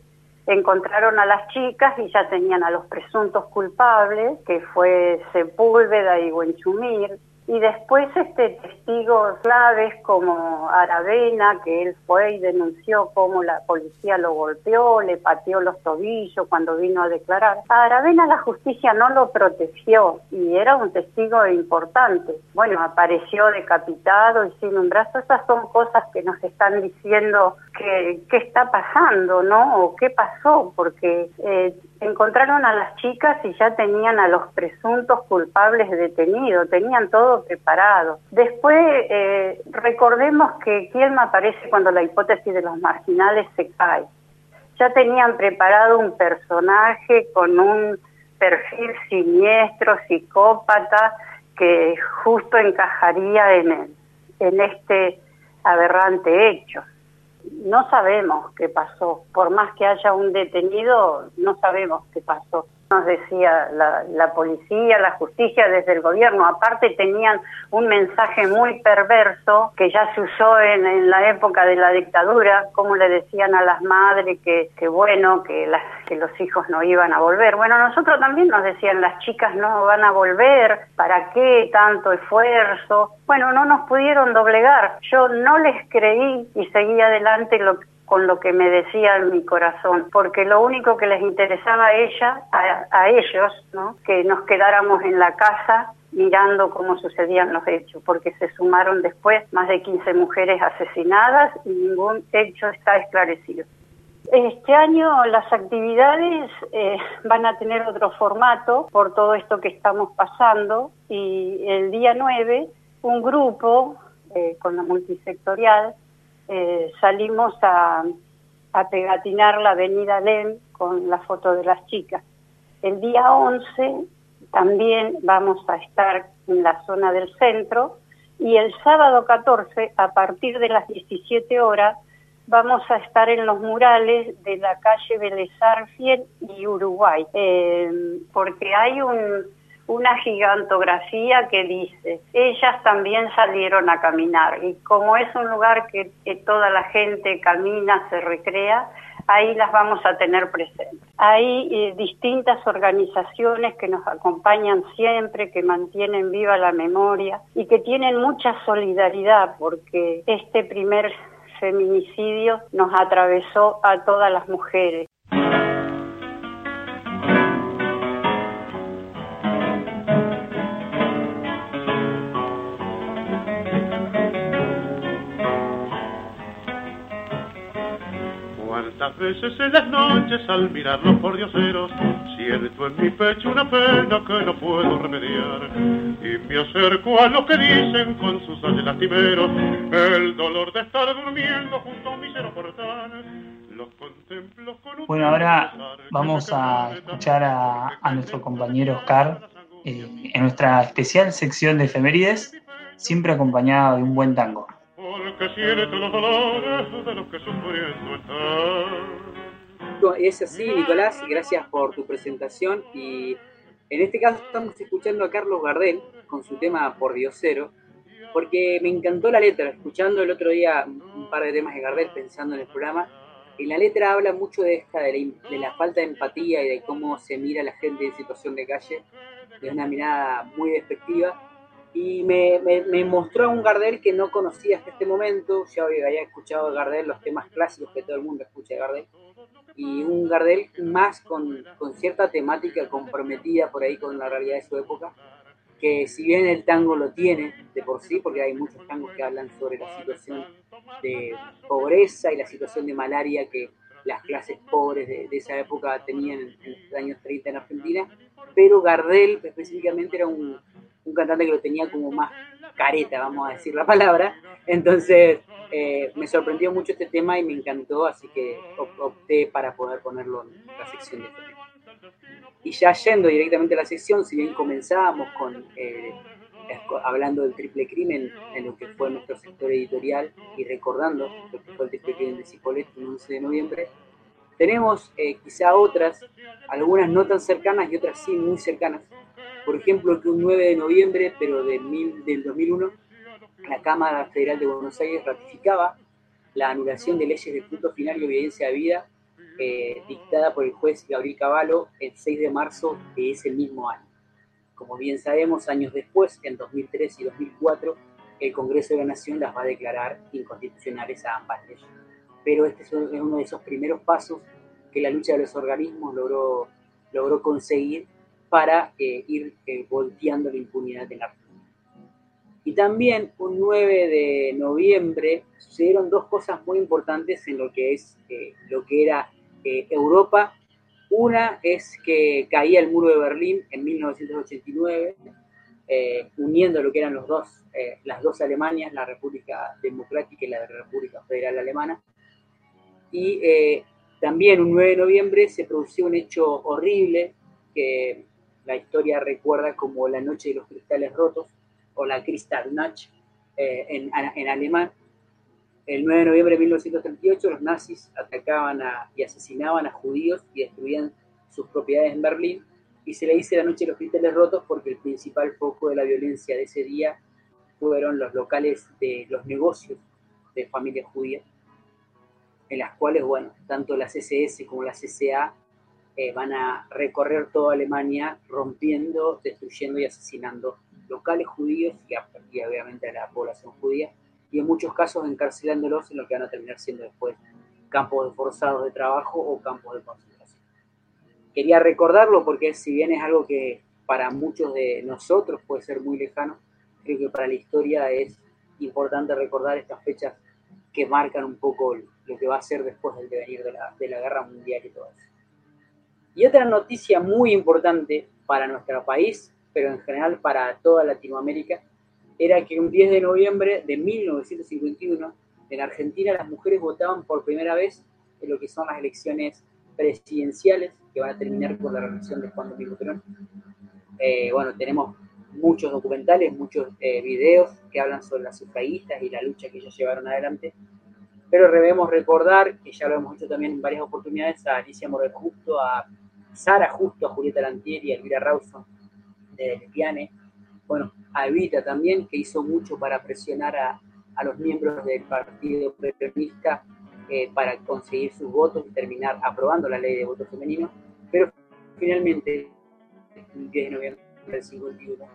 encontraron a las chicas y ya tenían a los presuntos culpables, que fue Sepúlveda y Buenchumir, y después este testigos claves como Aravena, que él fue y denunció cómo la policía lo golpeó, le pateó los tobillos cuando vino a declarar. A Aravena la justicia no lo protegió y era un testigo importante. Bueno, apareció decapitado y sin un brazo. Esas son cosas que nos están diciendo que qué está pasando, ¿no? O qué pasó, porque eh, encontraron a las chicas y ya tenían a los presuntos culpables detenidos, tenían todo preparado. Después, eh, recordemos que me aparece cuando la hipótesis de los marginales se cae. Ya tenían preparado un personaje con un perfil siniestro, psicópata, que justo encajaría en, en este aberrante hecho no sabemos qué pasó. Por más que haya un detenido, no sabemos qué pasó nos decía la, policía, la justicia desde el gobierno. Aparte tenían un mensaje muy perverso que ya se usó en, la época de la dictadura, como le decían a las madres que, que bueno, que, las, que los hijos no iban a volver. Bueno, nosotros también nos decían, las chicas no van a volver, ¿para qué tanto esfuerzo? Bueno, no nos pudieron doblegar. Yo no les creí y seguí adelante lo con lo que me decía en mi corazón, porque lo único que les interesaba a ella, a, ellos, ¿no? que nos quedáramos en la casa mirando cómo sucedían los hechos, porque se sumaron después más de 15 mujeres asesinadas y ningún hecho está esclarecido. Este año las actividades eh, van a tener otro formato por todo esto que estamos pasando y el día 9 un grupo eh, con la multisectorial eh, salimos a, a pegatinar la avenida Lem con la foto de las chicas. El día 11 también vamos a estar en la zona del centro y el sábado 14 a partir de las 17 horas vamos a estar en los murales de la calle Vélez y Uruguay, eh, porque hay un, una gigantografía que dice, ellas también salieron a caminar y como es un lugar que, toda la gente camina, se recrea, ahí las vamos a tener presentes. Hay eh, distintas organizaciones que nos acompañan siempre, que mantienen viva la memoria y que tienen mucha solidaridad porque este primer feminicidio nos atravesó a todas las mujeres. Veces en las noches al mirar los pordioseros siento en mi pecho una pena que no puedo remediar. Y me acerco a lo que dicen con sus años lastimeros el dolor de estar durmiendo junto a un misero portal. Los Bueno, ahora vamos a escuchar a, a nuestro compañero Oscar eh, en nuestra especial sección de efemérides, siempre acompañado de un buen tango. Porque siente los dolores de los que sufriendo están. Es así, Nicolás, gracias por tu presentación. Y en este caso estamos escuchando a Carlos Gardel con su tema Por Diosero, porque me encantó la letra, escuchando el otro día un par de temas de Gardel, pensando en el programa, y la letra habla mucho de esta, de la, de la falta de empatía y de cómo se mira a la gente en situación de calle, de una mirada muy despectiva, y me, me- me mostró a un Gardel que no conocía hasta este momento, ya había escuchado de Gardel los temas clásicos que todo el mundo escucha de Gardel, y un Gardel más con, con cierta temática comprometida por ahí con la realidad de su época, que si bien el tango lo tiene de por sí, porque hay muchos tangos que hablan sobre la situación de pobreza y la situación de malaria que las clases pobres de, de esa época tenían en, en los años 30 en Argentina, pero Gardel específicamente era un, un cantante que lo tenía como más careta, vamos a decir la palabra, entonces eh, me sorprendió mucho este tema y me encantó, así que op- opté para poder ponerlo en la sección de efemérides. Y ya yendo directamente a la sección, si bien comenzábamos con eh, hablando del triple crimen en lo que fue nuestro sector editorial y recordando lo que fue el triple crimen de Cipolletti el 11 de noviembre, tenemos eh, quizá otras, algunas no tan cercanas y otras sí muy cercanas. Por ejemplo, que un 9 de noviembre, pero de mil- del 2001, la Cámara Federal de Buenos Aires ratificaba la anulación de leyes de punto final y obediencia a vida eh, dictada por el juez Gabriel Cavallo el 6 de marzo de ese mismo año. Como bien sabemos, años después, en 2003 y 2004, el Congreso de la Nación las va a declarar inconstitucionales a ambas leyes. Pero este es uno de esos primeros pasos que la lucha de los organismos logró, logró conseguir para eh, ir eh, volteando la impunidad en Argentina. Y también un 9 de noviembre sucedieron dos cosas muy importantes en lo que es eh, lo que era eh, Europa. Una es que caía el muro de Berlín en 1989, eh, uniendo lo que eran los dos, eh, las dos Alemanias, la República Democrática y la República Federal Alemana. Y también un 9 de noviembre se produció un hecho horrible que la historia recuerda como la Noche de los Cristales Rotos o la Kristallnacht eh, en, en alemán. El 9 de noviembre de 1938 los nazis atacaban y asesinaban a judíos y destruían sus propiedades en Berlín y se le dice la Noche de los Cristales Rotos porque el principal foco de la violencia de ese día fueron los locales de los negocios de familias judías en las cuales, bueno, tanto la CSS como la CCA van a recorrer toda Alemania rompiendo, destruyendo y asesinando locales judíos y obviamente a la población judía, y en muchos casos encarcelándolos en lo que van a terminar siendo después campos de forzados de trabajo o campos de concentración. Quería recordarlo porque si bien es algo que para muchos de nosotros puede ser muy lejano, creo que para la historia es importante recordar estas fechas que marcan un poco lo que va a ser después del devenir de la, de la guerra mundial y todo eso. Y otra noticia muy importante para nuestro país, pero en general para toda Latinoamérica, era que un 10 de noviembre de 1951, en Argentina las mujeres votaban por primera vez en lo que son las elecciones presidenciales, que van a terminar con la reelección de Juan Domingo Perón. Eh, bueno, tenemos muchos documentales, muchos eh, videos que hablan sobre las sufragistas y la lucha que ellos llevaron adelante, pero debemos recordar, que ya lo hemos hecho también en varias oportunidades, a Alicia Morel Justo, a Sara Justo, a Julieta Lantieri, a Elvira Rawson de Lesbiane, bueno, a Evita también, que hizo mucho para presionar a, los miembros del Partido Peronista eh, para conseguir sus votos y terminar aprobando la ley de voto femenino, pero finalmente, el 10 de noviembre del 51,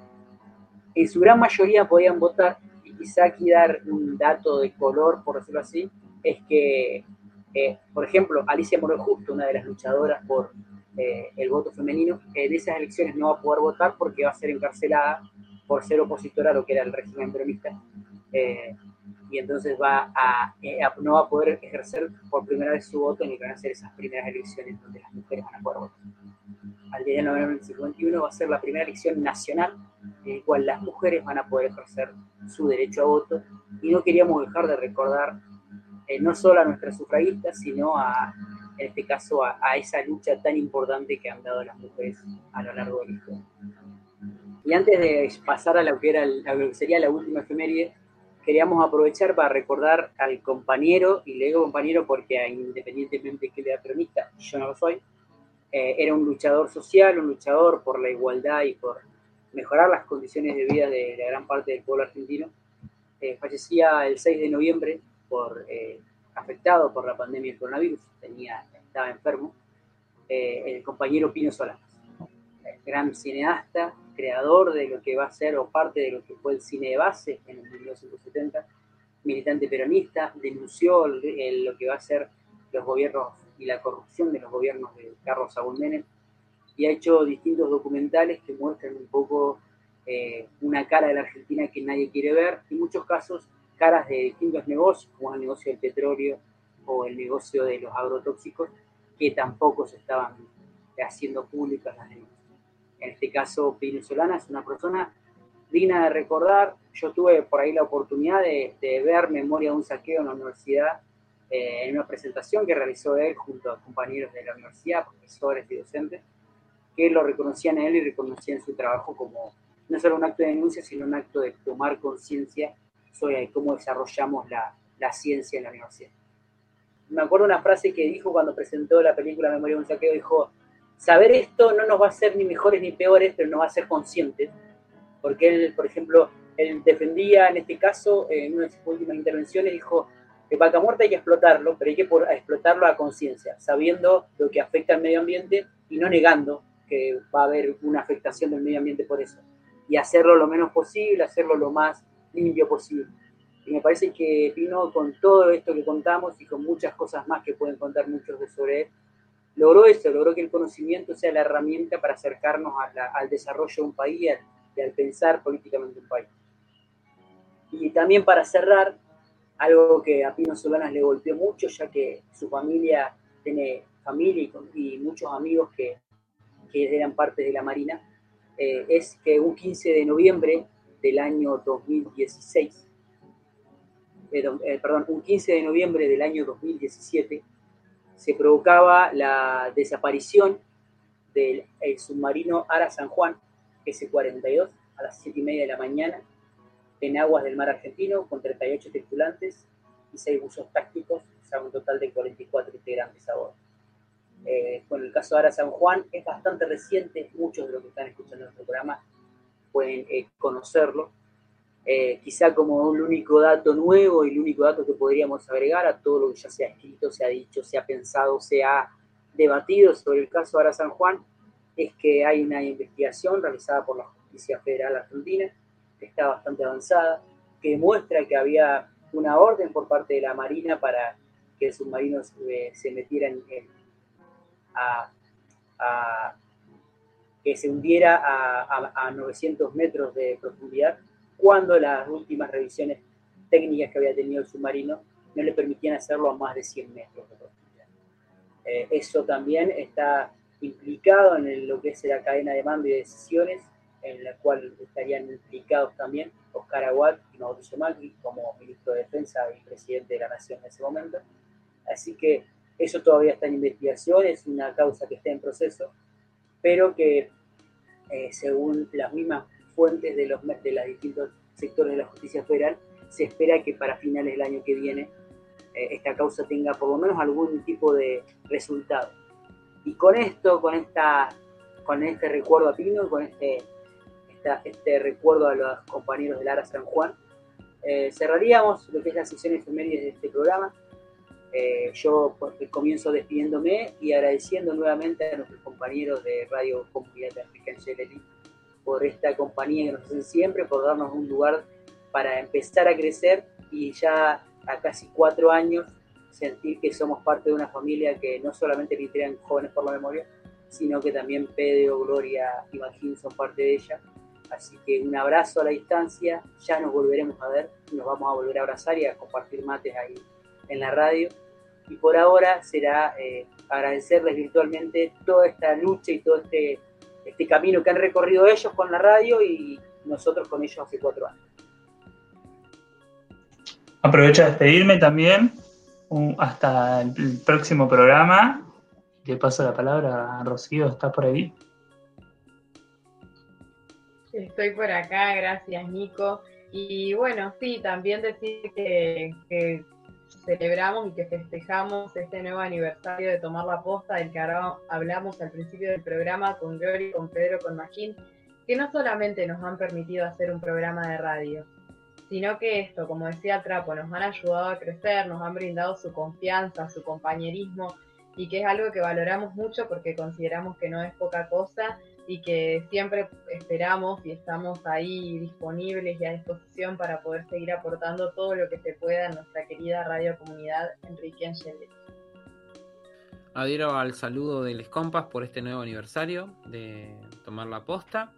en su gran mayoría podían votar, y quizá aquí dar un dato de color, por decirlo así, es que, eh, por ejemplo, Alicia Morel Justo, una de las luchadoras por eh, el voto femenino, en esas elecciones no va a poder votar porque va a ser encarcelada por ser opositora a lo que era el régimen peronista. Eh, y entonces va eh, a- no va a poder ejercer por primera vez su voto que van a ser esas primeras elecciones donde las mujeres van a poder votar. Al 10 de noviembre del 51 va a ser la primera elección nacional en la cual las mujeres van a poder ejercer su derecho a voto y no queríamos dejar de recordar eh, no solo a nuestras sufragistas, sino a, en este caso a, a esa lucha tan importante que han dado las mujeres a lo largo de la historia. Y antes de pasar a lo que, era, lo que sería la última efeméride, queríamos aprovechar para recordar al compañero, y le digo compañero porque independientemente que era peronista, yo no lo soy, eh, era un luchador social, un luchador por la igualdad y por mejorar las condiciones de vida de la gran parte del pueblo argentino. Eh, fallecía el 6 de noviembre por, eh, afectado por la pandemia del coronavirus, tenía, estaba enfermo, eh, el compañero Pino Solanas, gran cineasta, creador de lo que va a ser o parte de lo que fue el cine de base en el 1970, militante peronista, denunció el- el- lo que va a ser los gobiernos y la corrupción de los gobiernos de Carlos Saúl Menem y ha hecho distintos documentales que muestran un poco eh, una cara de la Argentina que nadie quiere ver, y muchos casos caras de distintos negocios, como el negocio del petróleo o el negocio de los agrotóxicos, que tampoco se estaban haciendo públicas las denuncias. En este caso, Pino Solana es una persona digna de recordar. Yo tuve por ahí la oportunidad de, de ver Memoria de un saqueo en la universidad, eh, en una presentación que realizó él junto a compañeros de la universidad, profesores y docentes, que lo reconocían a él y reconocían su trabajo como no solo un acto de denuncia, sino un acto de tomar conciencia sobre cómo desarrollamos la, la ciencia en la universidad. Me acuerdo una frase que dijo cuando presentó la película Memoria de un saqueo, dijo, saber esto no nos va a hacer ni mejores ni peores, pero nos va a hacer conscientes, porque él, por ejemplo, él defendía en este caso, en una de sus últimas intervenciones, dijo que vaca muerta hay que explotarlo, pero hay que por- explotarlo a conciencia, sabiendo lo que afecta al medio ambiente y no negando que va a haber una afectación del medio ambiente por eso. Y hacerlo lo menos posible, hacerlo lo más limpio posible. Y me parece que Pino, con todo esto que contamos y con muchas cosas más que pueden contar muchos de sobre él, logró eso, logró que el conocimiento sea la herramienta para acercarnos a la- al desarrollo de un país y al, pensar políticamente un país. Y también para cerrar, algo que a Pino Solanas le golpeó mucho, ya que su familia tiene familia y, y muchos amigos que, que eran parte de la Marina, eh, es que un 15 de noviembre del año 2016, eh, perdón, un 15 de noviembre del año 2017, se provocaba la desaparición del el submarino Ara San Juan, S-42, a las 7 y media de la mañana, en aguas del mar argentino, con 38 tripulantes y 6 buzos tácticos, o sea, un total de 44 integrantes a bordo. Eh, bueno, el caso de Ara San Juan es bastante reciente, muchos de los que están escuchando nuestro programa pueden eh, conocerlo. Eh, quizá como el único dato nuevo y el único dato que podríamos agregar a todo lo que ya se ha escrito, se ha dicho, se ha pensado, se ha debatido sobre el caso Ara San Juan, es que hay una investigación realizada por la Justicia Federal Argentina, que está bastante avanzada, que demuestra que había una orden por parte de la Marina para que el submarino se, se a, a- que se hundiera a, a- a 900 metros de profundidad, cuando las últimas revisiones técnicas que había tenido el submarino no le permitían hacerlo a más de 100 metros de profundidad. Eh, eso también está implicado en el- lo que es la cadena de mando y de decisiones, en la cual estarían implicados también Oscar Aguad y Mauricio Macri como ministro de Defensa y presidente de la Nación en ese momento. Así que eso todavía está en investigación, es una causa que está en proceso, pero que eh, según las mismas fuentes de los de los distintos sectores de la justicia federal, se espera que para finales del año que viene eh, esta causa tenga por lo menos algún tipo de resultado. Y con esto, con esta, con este recuerdo a Pino, con este, este recuerdo a los compañeros del Ara San Juan, eh, cerraríamos lo que es la sesión efemérides de este programa. Eh, yo pues, comienzo despidiéndome y agradeciendo nuevamente a nuestros compañeros de Radio Comunidad África en por esta compañía que nos hacen siempre, por darnos un lugar para empezar a crecer y ya a casi cuatro años sentir que somos parte de una familia que no solamente literan jóvenes por la memoria, sino que también Pedro, Gloria y Magín son parte de ella. Así que un abrazo a la distancia, ya nos volveremos a ver, nos vamos a volver a abrazar y a compartir mates ahí en la radio. Y por ahora será eh, agradecerles virtualmente toda esta lucha y todo este, este camino que han recorrido ellos con la radio y nosotros con ellos hace cuatro años. Aprovecho a despedirme también. Un- hasta el próximo programa. Le paso la palabra a Rocío, ¿está por ahí? Estoy por acá, gracias Nico. Y bueno, sí, también decir que, que celebramos y que festejamos este nuevo aniversario de Tomar la Posta, del que ahora hablamos al principio del programa con Glory, con Pedro, con Magín, que no solamente nos han permitido hacer un programa de radio, sino que esto, como decía Trapo, nos han ayudado a crecer, nos han brindado su confianza, su compañerismo, y que es algo que valoramos mucho porque consideramos que no es poca cosa y que siempre esperamos y estamos ahí disponibles y a disposición para poder seguir aportando todo lo que se pueda en nuestra querida radio comunidad Enrique Angeli. Adhiero al saludo de Les Compas por este nuevo aniversario de Tomar la Posta.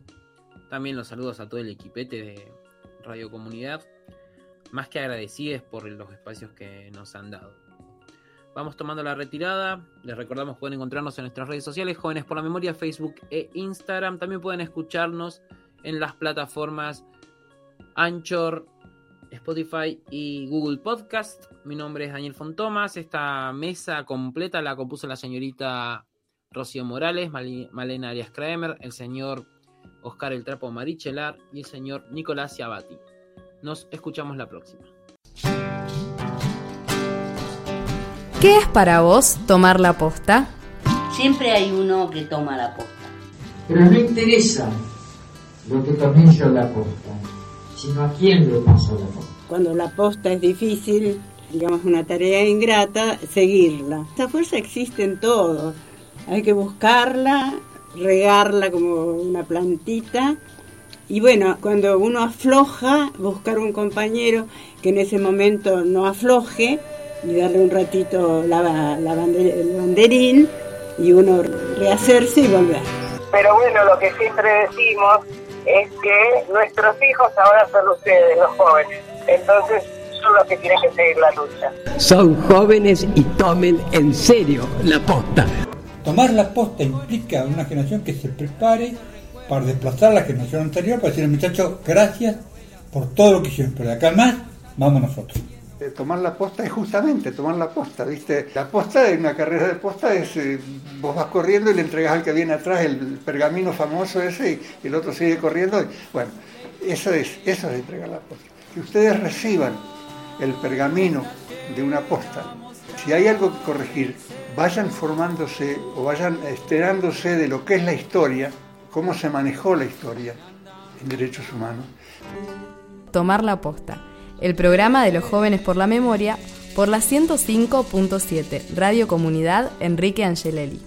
También los saludos a todo el equipete de Radio Comunidad. Más que agradecidos por los espacios que nos han dado. Vamos tomando la retirada. Les recordamos pueden encontrarnos en nuestras redes sociales, Jóvenes por la Memoria, Facebook e Instagram. También pueden escucharnos en las plataformas Anchor, Spotify y Google Podcast. Mi nombre es Daniel Fontomas. Esta mesa completa la compuso la señorita Rocío Morales, Malena Arias Kramer, el señor Oscar El Trapo Marichelar y el señor Nicolás Ciabati. Nos escuchamos la próxima. ¿Qué es para vos tomar la posta? Siempre hay uno que toma la posta. Pero no interesa lo que tomé yo la posta, sino a quién le paso la posta. Cuando la posta es difícil, digamos una tarea ingrata, seguirla. Esa fuerza existe en todo. Hay que buscarla, regarla como una plantita. Y bueno, cuando uno afloja, buscar un compañero que en ese momento no afloje y darle un ratito la, la el banderín y uno rehacerse y volver. Pero bueno, lo que siempre decimos es que nuestros hijos ahora son ustedes, los jóvenes. Entonces son los que tienen que seguir la lucha. Son jóvenes y tomen en serio la posta. Tomar la posta implica una generación que se prepare para desplazar a la generación anterior, para decirle, muchachos, gracias por todo lo que hicieron, pero de acá más, vamos nosotros. Eh, tomar la posta es justamente tomar la posta, ¿viste? La posta en una carrera de posta es, eh, vos vas corriendo y le entregas al que viene atrás el pergamino famoso ese y, el otro sigue corriendo. Y, bueno, eso es, eso es entregar la posta. Que ustedes reciban el pergamino de una posta. Si hay algo que corregir, vayan formándose o vayan enterándose de lo que es la historia, cómo se manejó la historia en derechos humanos. Tomar la posta el programa de los jóvenes por la memoria, por la 105.7 Radio Comunidad Enrique Angelelli.